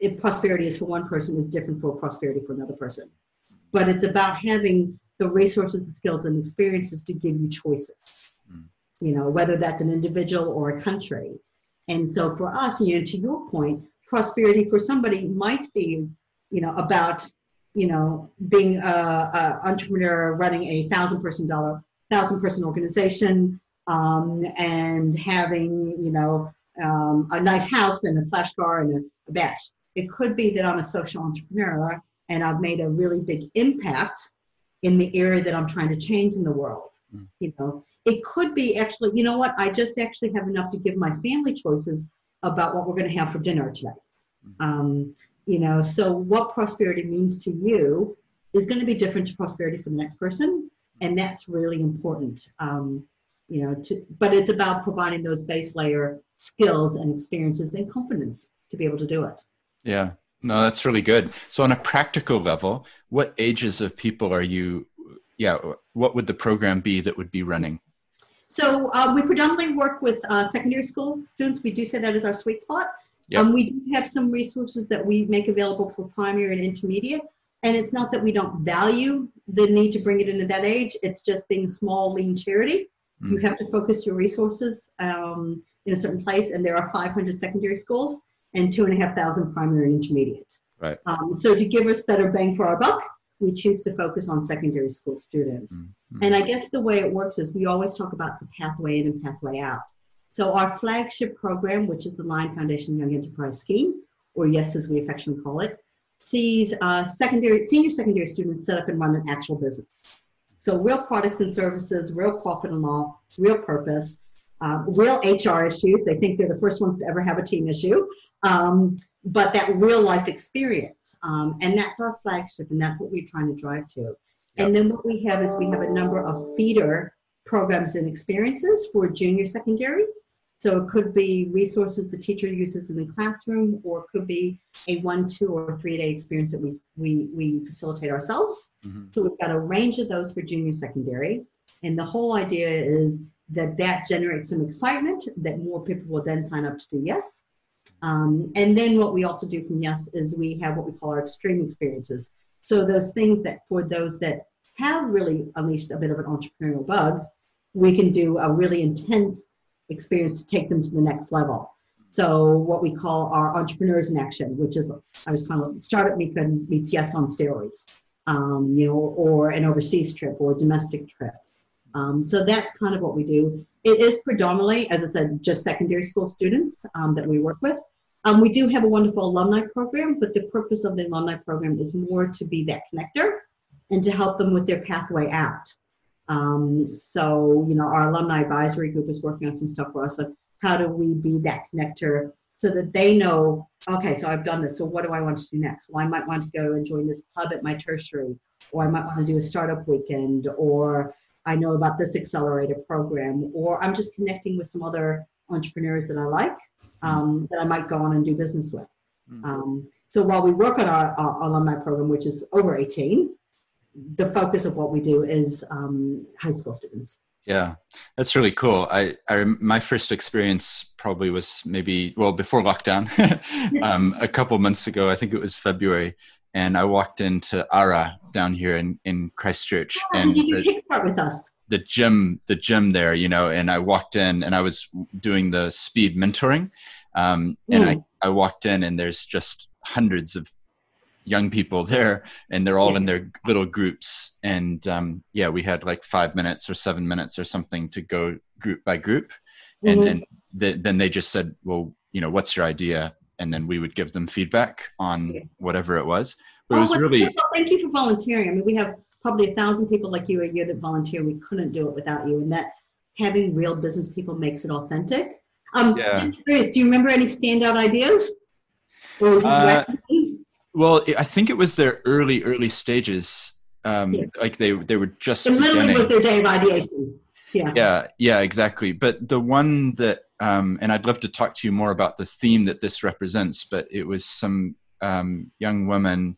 if prosperity is for one person is different for prosperity for another person. But it's about having the resources, the skills, and experiences to give you choices. Mm. You know, whether that's an individual or a country. And so for us, you know, to your point, prosperity for somebody might be, you know, about, you know, being a, a entrepreneur running a thousand person dollar, thousand person organization, um, and having, you know, um, a nice house and a flash car and a, a bach. It could be that I'm a social entrepreneur and I've made a really big impact in the area that I'm trying to change in the world. Mm. You know, it could be actually, you know what, I just actually have enough to give my family choices about what we're going to have for dinner today. Mm. Um, you know, so what prosperity means to you is going to be different to prosperity for the next person, and that's really important. Um, you know, to, but it's about providing those base layer skills and experiences and confidence to be able to do it. Yeah. No, that's really good. So, on a practical level, what ages of people are you? Yeah, what would the program be that would be running? So, uh, we predominantly work with uh, secondary school students. We do say that is our sweet spot. Yep. Um, we do have some resources that we make available for primary and intermediate. And it's not that we don't value the need to bring it into that age, it's just being small, lean charity. You Mm. have to focus your resources um, in a certain place, and there are 500 secondary schools and two and a half thousand primary and intermediate. Right. Um, so to give us better bang for our buck, we choose to focus on secondary school students. Mm. And I guess the way it works is we always talk about the pathway in and pathway out. So our flagship program, which is the Lion Foundation Young Enterprise Scheme, or YES as we affectionately call it, sees uh, secondary, senior secondary students set up and run an actual business. So real products and services, real profit and law, real purpose, uh, real HR issues. They think they're the first ones to ever have a team issue, um, but that real life experience. Um, and that's our flagship, and that's what we're trying to drive to. And then what we have is we have a number of feeder programs and experiences for junior secondary. So it could be resources the teacher uses in the classroom, or it could be a one, two, or three day experience that we, we, we facilitate ourselves. Mhm. So we've got a range of those for junior secondary. And the whole idea is that that generates some excitement that more people will then sign up to do yes. Um, and then what we also do from yes is we have what we call our extreme experiences. So those things that for those that have really unleashed a bit of an entrepreneurial bug, we can do a really intense experience to take them to the next level. So what we call our entrepreneurs in action, which is I was kind of startup meet- meets yes on steroids, um, you know, or an overseas trip or a domestic trip. Um, so that's kind of what we do. It is predominantly, as I said, just secondary school students um, that we work with. Um, we do have a wonderful alumni program, but the purpose of the alumni program is more to be that connector and to help them with their pathway out. Um, so, you know, our alumni advisory group is working on some stuff for us on how do we be that connector so that they know, okay, so I've done this. So what do I want to do next? Well, I might want to go and join this club at my tertiary, or I might want to do a startup weekend, or I know about this accelerator program, or I'm just connecting with some other entrepreneurs that I like um, that I might go on and do business with. Mm. Um, so while we work on our, our alumni program, which is over 18, the focus of what we do is um, high school students. Yeah, that's really cool. I, I my first experience probably was maybe well before lockdown, [laughs] um, a couple months ago. I think it was February, and I walked into Ara down here in in Christchurch, Oh, and you the, kickstart with us. the gym the gym there, you know. And I walked in, and I was doing the speed mentoring, um, and I I walked in, and there's just hundreds of young people there and they're all in their little groups and um, yeah we had like five minutes or seven minutes or something to go group by group and, Mhm. and th- then they just said well you know what's your idea and then we would give them feedback on whatever it was but it Oh, was well, really well, thank you for volunteering. I mean, we have probably a thousand people like you a year that volunteer. We couldn't do it without you, and that having real business people makes it authentic. Um, Yeah. just curious, do you remember any standout ideas? Uh? Well i think it was their early early stages um, Yeah. like they they were just literally beginning. with their day of ideation. Yeah. yeah yeah exactly but the one that um, and i'd love to talk to you more about the theme that this represents but it was some um, young women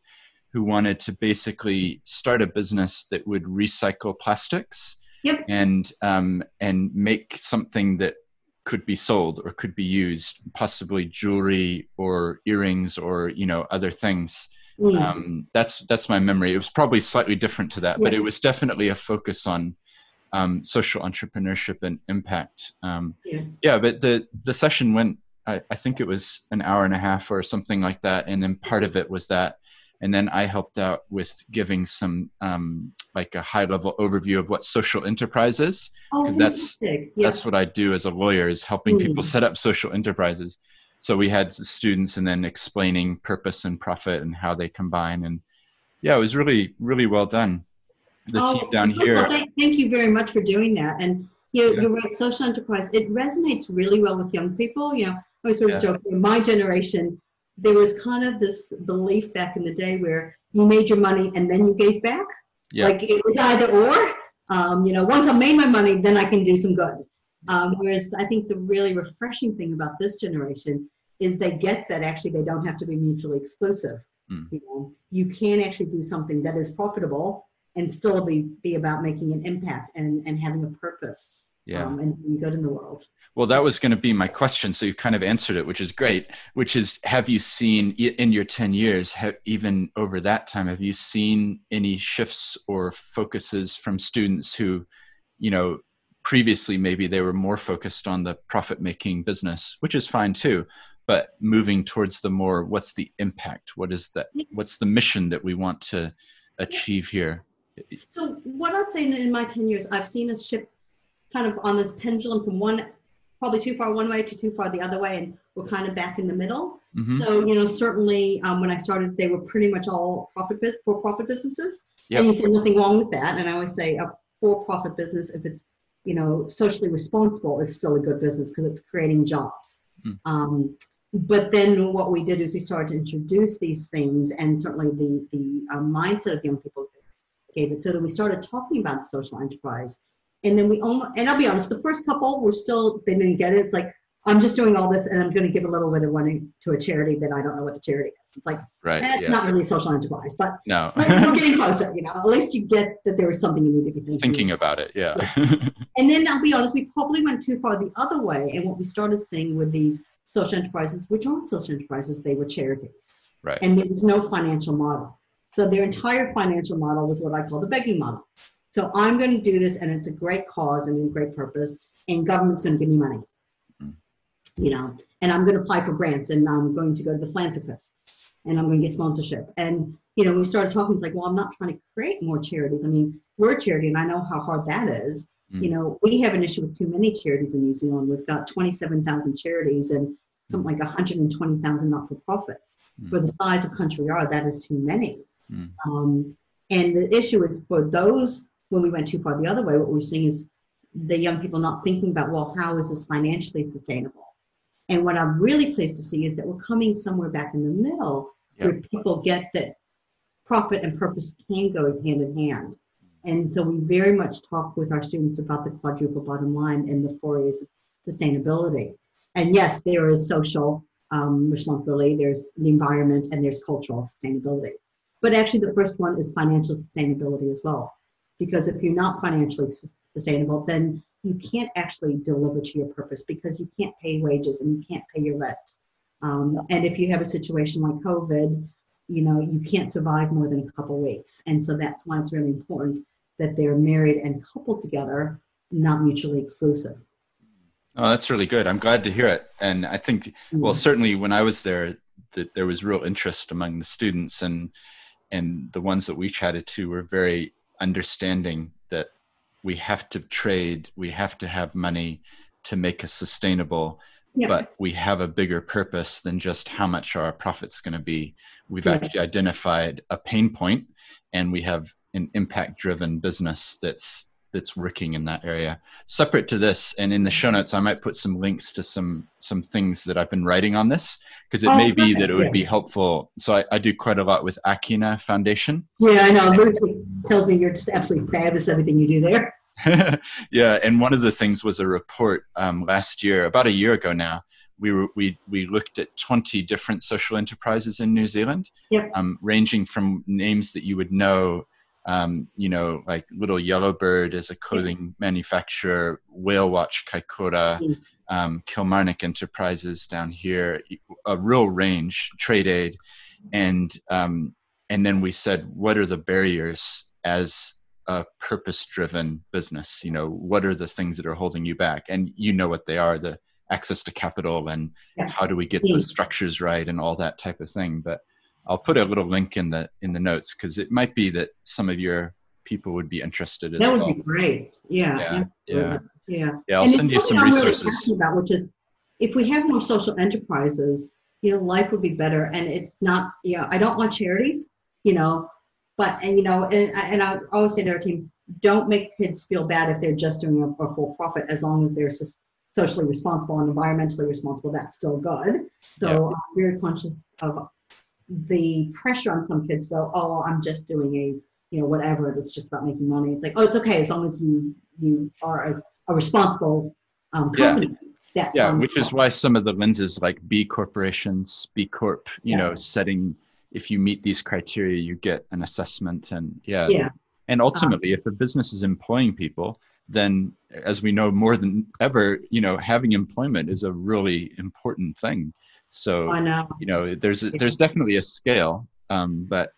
who wanted to basically start a business that would recycle plastics Yep. and um, and make something that could be sold or could be used possibly jewelry or earrings or you know other things Mm. um, that's that's my memory. It was probably slightly different to that, but it was definitely a focus on um, social entrepreneurship and impact. Um, Yeah. yeah, but the the session went. I, I think it was an hour and a half or something like that, and then part of it was that, and then I helped out with giving some um, like a high level overview of what social enterprise is. oh, that's- Yeah. That's what I do as a lawyer is helping people Mm. set up social enterprises. So we had students and then explaining purpose and profit and how they combine. And yeah, it was really, really well done. The Oh, team down here. Thank, thank you very much for doing that. And you, Yeah. you're right, social enterprise, it resonates really well with young people. You know, I was sort of Yeah. joking, in my generation, there was kind of this belief back in the day where you made your money and then you gave back. Yeah. Like it was either or. Um, you know, once I made my money, then I can do some good. Um, whereas I think the really refreshing thing about this generation is they get that actually they don't have to be mutually exclusive. Mm. You know, you can actually do something that is profitable and still be, be about making an impact and, and having a purpose Yeah. um, and being good in the world. Well, that was going to be my question. So you kind of answered it, which is great. Which is, have you seen in your 10 years, have, even over that time, have you seen any shifts or focuses from students who, you know, previously maybe they were more focused on the profit making business, which is fine too, but moving towards the more, what's the impact? What is that? What's the mission that we want to achieve here? So what I'd say in- in my 10 years, I've seen a shift kind of on this pendulum from one, probably too far one way to too far the other way, and we're kind of back in the middle. Mhm. So, you know, certainly um, when I started, they were pretty much all profit bus- for-profit businesses. Yep. And you say nothing wrong with that. And I always say a for-profit business, if it's, you know, socially responsible, is still a good business because it's creating jobs. Mm. Um, but then what we did is we started to introduce these things and certainly the, the uh, mindset of young people gave it so that we started talking about social enterprise. And then we almost, and I'll be honest, the first couple were still, they didn't get it. It's like, I'm just doing all this and I'm going to give a little bit of money to a charity that I don't know what the charity is. It's like, Right. that's Yeah. not really a social enterprise, but No. [laughs] but we're getting closer, you know, at least you get that there is something you need to be thinking. Thinking about it. Yeah. And then I'll be honest, we probably went too far the other way. And what we started seeing with these social enterprises, which aren't social enterprises, they were charities. right. And there was no financial model. So their entire financial model was what I call the begging model. So I'm going to do this, and it's a great cause and a great purpose, and government's going to give me money. Mm. You know, and I'm going to apply for grants, and I'm going to go to the philanthropists, and I'm going to get sponsorship. And you know, we started talking. It's like, well, I'm not trying to create more charities. I mean, we're a charity, and I know how hard that is. Mm. You know, we have an issue with too many charities in New Zealand. We've got 27,000 charities and something like 120,000 not-for-profits. Mm. For the size of country we are, that is too many. Mm. Um, and the issue is for those, when we went too far the other way, what we're seeing is the young people not thinking about, well, how is this financially sustainable? And what I'm really pleased to see is that we're coming somewhere back in the middle where people get that profit and purpose can go hand in hand. And so we very much talk with our students about the quadruple bottom line and the four of sustainability. And yes, there is social um, responsibility, there's the environment, and there's cultural sustainability. But actually, the first one is financial sustainability as well. Because if you're not financially sustainable, then you can't actually deliver to your purpose because you can't pay wages and you can't pay your rent. Um, and if you have a situation like COVID, you know, you can't survive more than a couple weeks. And so that's why it's really important that they're married and coupled together, not mutually exclusive. Oh, that's really good. I'm glad to hear it. And I think, well, certainly when I was there, that there was real interest among the students, and and the ones that we chatted to were very understanding that we have to trade, we have to have money to make us sustainable. Yeah. But we have a bigger purpose than just how much are our profits going to be. We've Yeah. actually identified a pain point, and we have an impact-driven business that's that's working in that area separate to this and in the show notes i might put some links to some some things that i've been writing on this because it Oh, may be that it would be helpful so I, I do quite a lot with akina foundation Yeah, I know. Lucy tells me you're just absolutely fabulous at everything you do there. [laughs] [laughs] yeah and one of the things was a report um, last year about a year ago now we were we we looked at 20 different social enterprises in new zealand Yep. um, ranging from names that you would know um, you know like little Yellow Bird is a clothing manufacturer whale watch Kaikoura, Mm. um, kilmarnock enterprises down here a real range trade aid and um, and then we said what are the barriers as a purpose driven business you know what are the things that are holding you back and you know what they are the access to capital and Yeah. how do we get Mm. the structures right and all that type of thing but i'll put a little link in the in the notes because it might be that some of your people would be interested as That would well be great. Yeah. yeah yeah Yeah. yeah i'll And send you some really resources passionate about, which is if we have more social enterprises, you know, life would be better. And it's not, Yeah, I don't want charities, you know, but, and, you know, and, and I always say to our team, don't make kids feel bad if they're just doing a, a for profit as long as they're socially responsible and environmentally responsible. That's still good. So Yeah. I'm very conscious of the pressure on some kids go, oh, I'm just doing a, you know, whatever. That's just about making money. It's like, oh, it's okay as long as you you are a, a responsible um, Yeah. company. that's yeah which is why some of the lenses like b corporations b corp you Yeah. know setting if you meet these criteria you get an assessment and yeah Yeah. and ultimately if a business is employing people then as we know more than ever you know having employment is a really important thing so I know. you know there's a, there's definitely a scale um but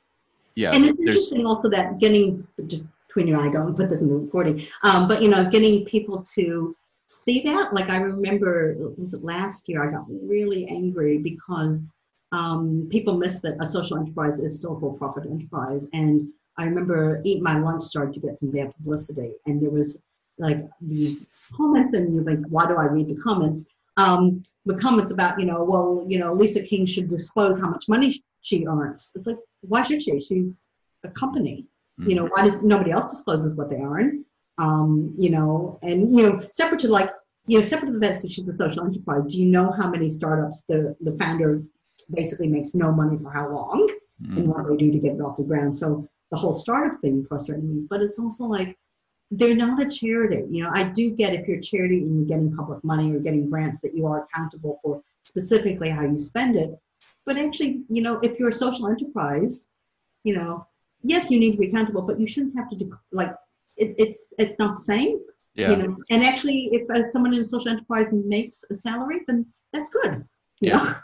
yeah and it's interesting also that getting just between you and I, don't put this in the recording. Um, but you know, getting people to see that. Like I remember, was it last year? I got really angry because um, people miss that a social enterprise is still a for-profit enterprise. And I remember Eat My Lunch started to get some bad publicity, and there was like these comments, and you're like, why do I read the comments? Um, the comments about, you know, well, you know, Lisa King should disclose how much money she earns. It's like, why should she? She's a company. You know, why does nobody else discloses what they earn? Um, you know, and you know, separate to like, you know, separate to the fact that she's a social enterprise. Do you know how many startups the the founder basically makes no money for how long, Mm. and what they do to get it off the ground? So the whole startup thing frustrated me. But it's also like they're not a charity. You know, I do get if you're a charity and you're getting public money or getting grants that you are accountable for specifically how you spend it. But actually, you know, if you're a social enterprise, you know, yes, you need to be accountable, but you shouldn't have to do like it, it's it's not the same. yeah You know, and actually, if uh, someone in a social enterprise makes a salary, then that's good. Yeah. know?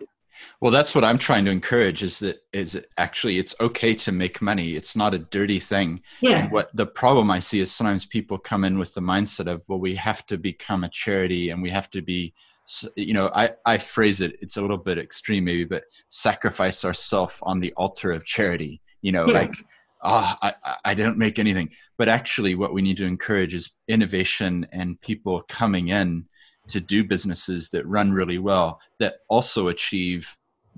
Well, that's what I'm trying to encourage is that is it actually it's okay to make money. It's not a dirty thing. Yeah. And what the problem I see is sometimes people come in with the mindset of, well, we have to become a charity and we have to be, you know, I, I phrase it, it's a little bit extreme maybe, but sacrifice ourselves on the altar of charity, you know, Yeah. like, oh, I- I don't make anything. But actually what we need to encourage is innovation and people coming in to do businesses that run really well that also achieve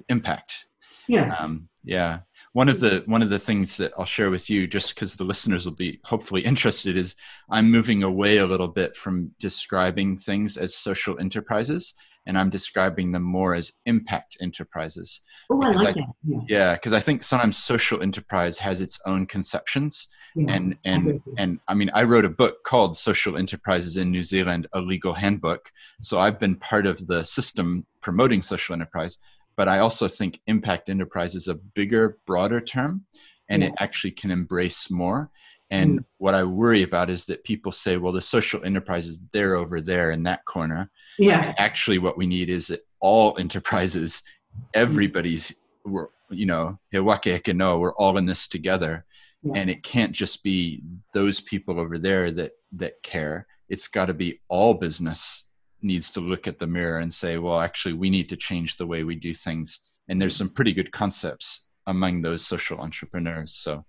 impact Yeah. um, yeah one of the one of the things that i'll share with you just because the listeners will be hopefully interested is i'm moving away a little bit from describing things as social enterprises and i'm describing them more as impact enterprises Oh, I like I- that. Yeah. yeah because i think sometimes social enterprise has its own conceptions yeah. and I and and i mean i wrote a book called social enterprises in new zealand a legal handbook so i've been part of the system promoting social enterprise but i also think impact enterprise is a bigger broader term and it actually can embrace more and Mm. what i worry about is that people say well the social enterprise is there over there in that corner yeah. actually what we need is that all enterprises everybody's we're you know he waka eke we're all in this together Yeah. and it can't just be those people over there that that care it's got to be all business needs to look at the mirror and say well actually we need to change the way we do things and there's some pretty good concepts among those social entrepreneurs so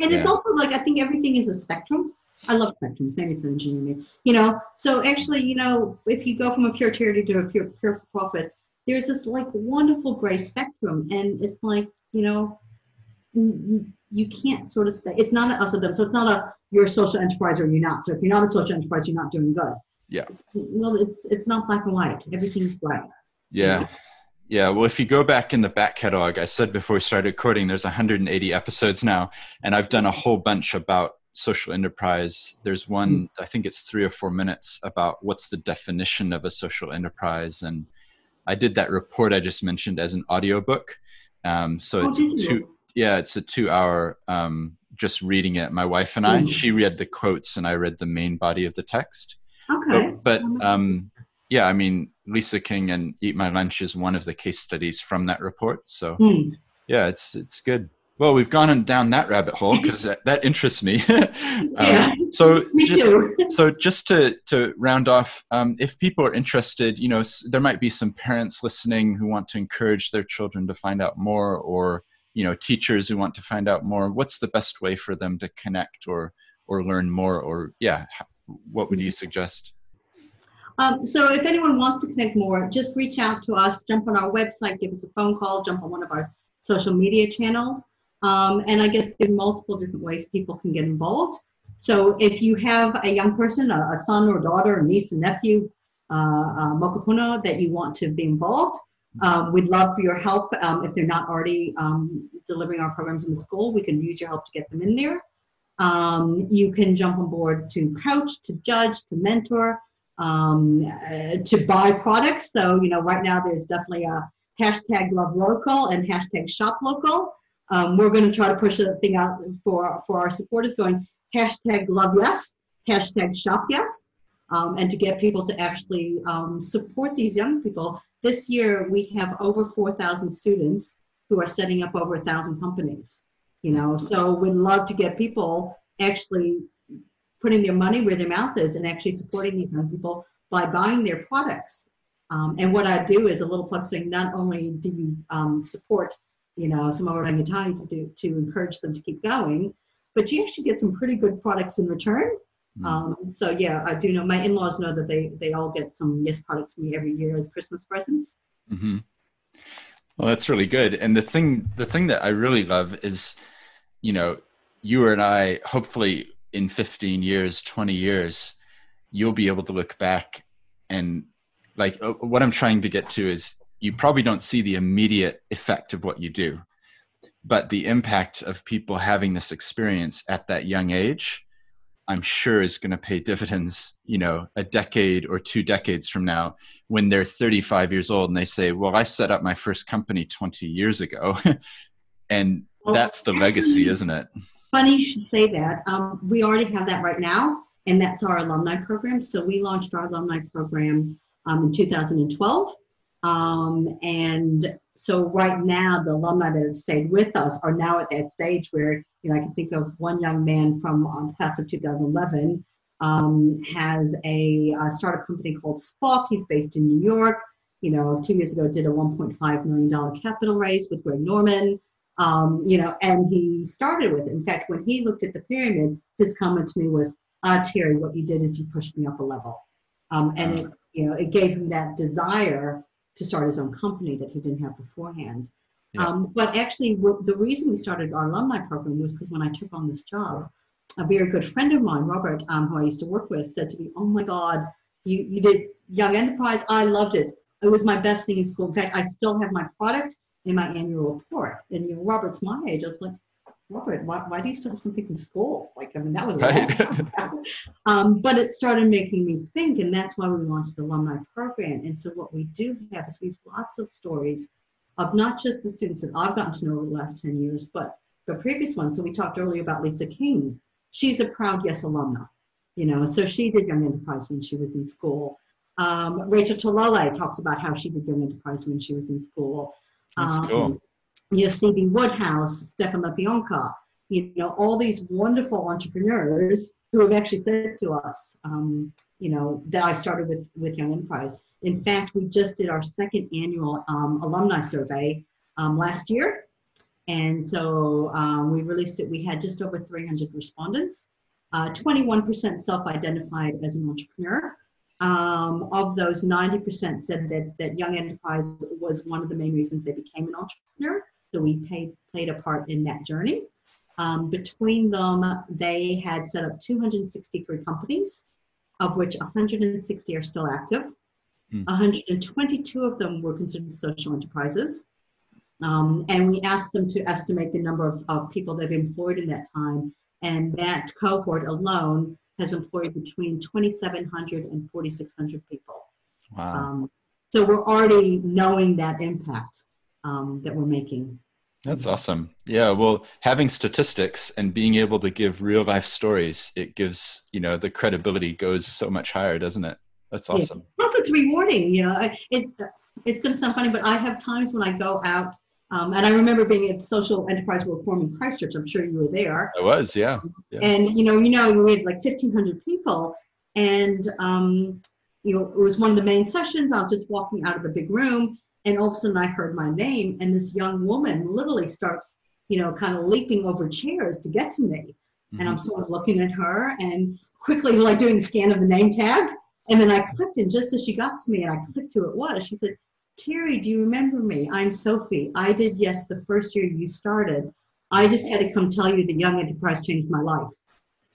And it's also like I think everything is a spectrum. I love spectrums. Maybe it's an engineering. You know, so actually, you know, if you go from a pure charity to a pure pure profit, there's this like wonderful gray spectrum, and it's like you know, you can't sort of say it's not a us or them. So it's not a you're a social enterprise or you're not. So if you're not a social enterprise, you're not doing good. Yeah. It's, well, it's it's not black and white. Everything's gray. Yeah. Yeah. Well, if you go back in the back catalog, I said before we started recording, there's 180 episodes now, and I've done a whole bunch about social enterprise. There's one, I think it's three or four minutes about what's the definition of a social enterprise. And I did that report I just mentioned as an audiobook. Um, so Oh, it's two, yeah, it's a two hour, um, just reading it. My wife and I, Mm. she read the quotes and I read the main body of the text Okay. but, but um, yeah, I mean, Lisa King and Eat My Lunch is one of the case studies from that report. So Hmm. yeah, it's it's good. Well, we've gone on down that rabbit hole because that, that interests me. [laughs] [laughs] Yeah. um, so [laughs] Me too. so just to to round off, um, if people are interested, you know, there might be some parents listening who want to encourage their children to find out more, or you know, teachers who want to find out more. What's the best way for them to connect or or learn more? Or yeah, what would you suggest? Um, so if anyone wants to connect more, just reach out to us, jump on our website, give us a phone call, jump on one of our social media channels. Um, and I guess are multiple different ways people can get involved. So if you have a young person, a, a son or daughter, a niece, and nephew, uh, uh, mokopuna that you want to be involved, um, we'd love for your help. Um, if they're not already um, delivering our programs in the school, we can use your help to get them in there. Um, you can jump on board to coach, to judge, to mentor. um, uh, to buy products. So, you know, right now there's definitely a hashtag love local and hashtag shop local. Um, we're going to try to push a thing out for, for our supporters going hashtag love yes, hashtag shop yes, um, and to get people to actually um, support these young people. This year we have over 4,000 students who are setting up over thousand companies. You know, so we'd love to get people actually putting their money where their mouth is and actually supporting these young people by buying their products. Um, and what I do is a little plug saying not only do you um, support, you know, some of our rangatahi to do to encourage them to keep going, but you actually get some pretty good products in return. Mm. Um, so yeah, I do know my in-laws know that they they all get some Yes products from me every year as Christmas presents. Mm-hmm. Well, that's really good. And the thing the thing that I really love is, you know, you and I hopefully in 15 years, 20 years, you'll be able to look back and like uh, what I'm trying to get to is you probably don't see the immediate effect of what you do, but the impact of people having this experience at that young age, I'm sure is going to pay dividends, you know, a decade or two decades from now when they're 35 years old and they say, well, I set up my first company 20 years ago. [laughs] and well, that's the legacy, isn't it? Funny you should say that. Um, we already have that right now, and that's our alumni program. So we launched our alumni program um, in 2012. Um, and so right now, the alumni that have stayed with us are now at that stage where, you know, I can think of one young man from um, class of 2011 um, has a, a startup company called spock He's based in New York. You know, two years ago did a $1.5 million capital raise with Greg Norman. Um, you know, and he started with it. In fact, when he looked at the pyramid, his comment to me was, ah, Terry, what you did is you pushed me up a level. Um, and it, you know, it gave him that desire to start his own company that he didn't have beforehand. Yeah. Um, but actually, the reason we started our alumni program was because when I took on this job, a very good friend of mine, Robert, um, who I used to work with, said to me, "Oh my God, you you did Young Enterprise. I loved it. It was my best thing in school. In fact, I still have my product in my annual report. And you know, Robert's my age. I was like, Robert, why, why do you still have something from school? Like, I mean, that was right. [laughs] um, but it started making me think, and that's why we launched the alumni program. And so what we do have is we have lots of stories of not just the students that I've gotten to know over the last 10 years, but the previous ones. So we talked earlier about Lisa King. She's a proud Yes alumna, you know, so she did Young Enterprise when she was in school. Um, Rachel Taulelei talks about how she did Young Enterprise when she was in school. That's um, cool. You know, Stevie Woodhouse, Stefan LaBianca, you know, all these wonderful entrepreneurs who have actually said to us, um, you know, that I started with, with Young Enterprise. In fact, we just did our second annual um, alumni survey um, last year. And so um, we released it. We had just over 300 respondents. Uh, 21% self identified as an entrepreneur. Um, of those, 90% said that, that Young Enterprise was one of the main reasons they became an entrepreneur. So we paid, played a part in that journey. Um, between them, they had set up 263 companies, of which 160 are still active. Mm. 122 of them were considered social enterprises. Um, and we asked them to estimate the number of, of people they've employed in that time. And that cohort alone has employed between 2,700 and 4,600 people. Wow. Um, so we're already knowing that impact um, that we're making. That's awesome. Yeah, well, having statistics and being able to give real life stories, it gives, you know, the credibility goes so much higher, doesn't it? That's awesome. Yeah. Well, it's rewarding, you know. It, it's going to sound funny, but I have times when I go out um, and I remember being at Social Enterprise World Forum in Christchurch. I'm sure you were there. I was, yeah. yeah. And you know, you know, we had like 1,500 people, and um, you know, it was one of the main sessions. I was just walking out of the big room, and all of a sudden I heard my name, and this young woman literally starts, you know, kind of leaping over chairs to get to me, mm-hmm. and I'm mm-hmm. sort of looking at her and quickly like doing the scan of the name tag, and then I clicked, and just as she got to me, and I clicked who it was, she said, Terry, do you remember me? I'm Sophie. I did yes the first year you started. I just had to come tell you the Young Enterprise changed my life.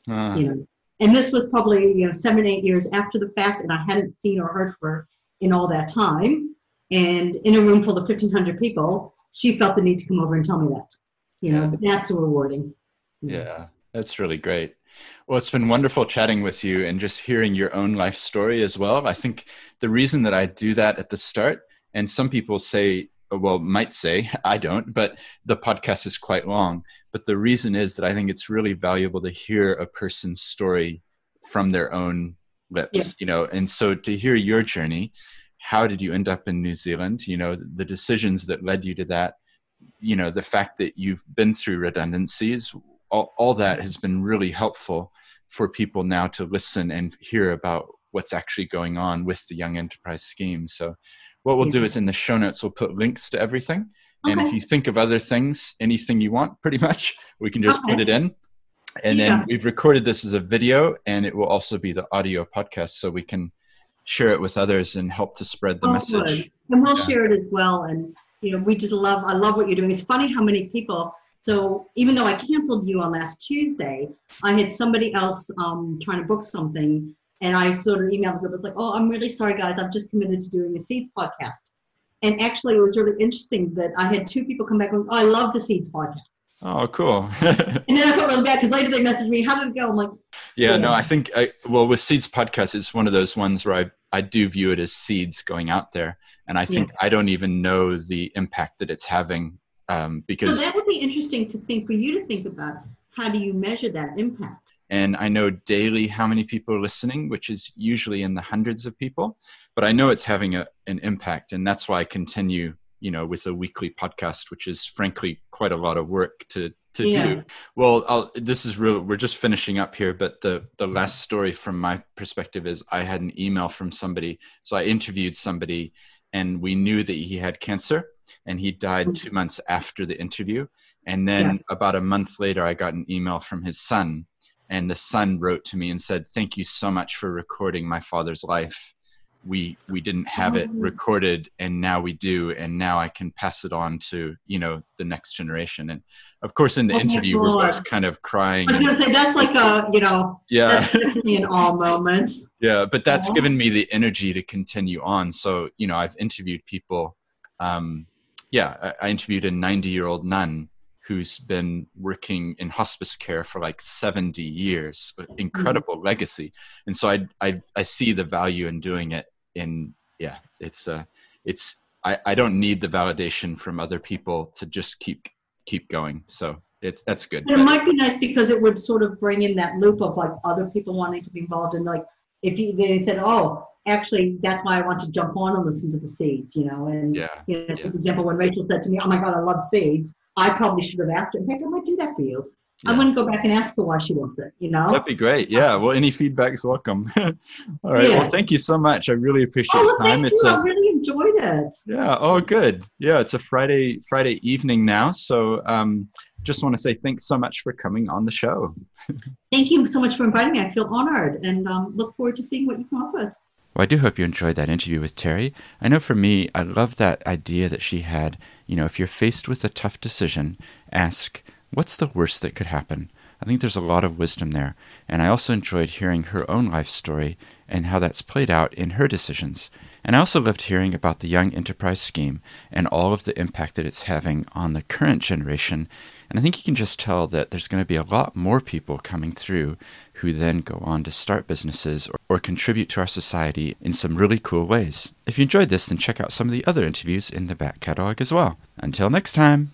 Uh. You know, and this was probably you know seven eight years after the fact, and I hadn't seen or heard her in all that time. And in a room full of 1,500 people, she felt the need to come over and tell me that. You know, yeah. that's rewarding. Yeah, that's really great. Well, it's been wonderful chatting with you and just hearing your own life story as well. I think the reason that I do that at the start, and some people say, well, might say, [laughs] I don't, but the podcast is quite long. But the reason is that I think it's really valuable to hear a person's story from their own lips, yeah. you know. And so to hear your journey, how did you end up in New Zealand? You know, the decisions that led you to that, you know, the fact that you've been through redundancies, all, all that has been really helpful for people now to listen and hear about what's actually going on with the Young Enterprise Scheme. So, what we'll do is in the show notes, we'll put links to everything. Okay. And if you think of other things, anything you want, pretty much, we can just okay. put it in. And yeah. then we've recorded this as a video, and it will also be the audio podcast, so we can share it with others and help to spread the oh, message. Good. And we'll yeah. share it as well. And you know, we just love. I love what you're doing. It's funny how many people so even though I canceled you on last Tuesday, I had somebody else um, trying to book something, and I sort of emailed the group. It's like, "Oh, I'm really sorry, guys. I've just committed to doing a Seeds podcast." And actually, it was really interesting that I had two people come back and, "Oh, I love the Seeds podcast." Oh, cool. [laughs] and then I felt really bad because later they messaged me, "How did it go?" I'm like, "Yeah, yeah. no, I think I, well with Seeds podcast, it's one of those ones where I I do view it as seeds going out there, and I think yeah. I don't even know the impact that it's having um, because so that would be interesting to think for you to think about how do you measure that impact and i know daily how many people are listening which is usually in the hundreds of people but i know it's having a, an impact and that's why i continue you know with a weekly podcast which is frankly quite a lot of work to to yeah. do well I'll, this is real we're just finishing up here but the the last story from my perspective is i had an email from somebody so i interviewed somebody and we knew that he had cancer and he died two months after the interview. And then yeah. about a month later, I got an email from his son, and the son wrote to me and said, "Thank you so much for recording my father's life. We we didn't have it oh. recorded, and now we do, and now I can pass it on to you know the next generation." And of course, in the oh interview, we're both kind of crying. I was going to say that's like a you know yeah, an all moment. Yeah, but that's given me the energy to continue on. So you know, I've interviewed people. Um, yeah, I, I interviewed a 90 year old nun who's been working in hospice care for like 70 years incredible mm-hmm. legacy and so I, I i see the value in doing it in yeah it's uh it's i i don't need the validation from other people to just keep keep going so it's that's good it might be nice because it would sort of bring in that loop of like other people wanting to be involved in like if you they said oh actually that's why I want to jump on and listen to the seeds, you know. And yeah, you know, yeah. for example, when Rachel said to me, "Oh my God, I love seeds," I probably should have asked her. In fact, I might do that for you. Yeah. I'm going to go back and ask her why she loves it. You know, that'd be great. Yeah. Well, any feedback's welcome. [laughs] All right. Yeah. Well, thank you so much. I really appreciate oh, well, time. It's you. A, I really enjoyed it. Yeah. Oh, good. Yeah. It's a Friday Friday evening now, so um, just want to say thanks so much for coming on the show. [laughs] Thank you so much for inviting me. I feel honored and um, look forward to seeing what you come up with. Well, I do hope you enjoyed that interview with Terry. I know for me, I love that idea that she had. You know, if you're faced with a tough decision, ask, what's the worst that could happen? I think there's a lot of wisdom there. And I also enjoyed hearing her own life story and how that's played out in her decisions. And I also loved hearing about the Young Enterprise Scheme and all of the impact that it's having on the current generation and I think you can just tell that there's going to be a lot more people coming through who then go on to start businesses or, or, contribute to our society in some really cool ways. If you enjoyed this, then check out some of the other interviews in the back catalog as well. Until next time.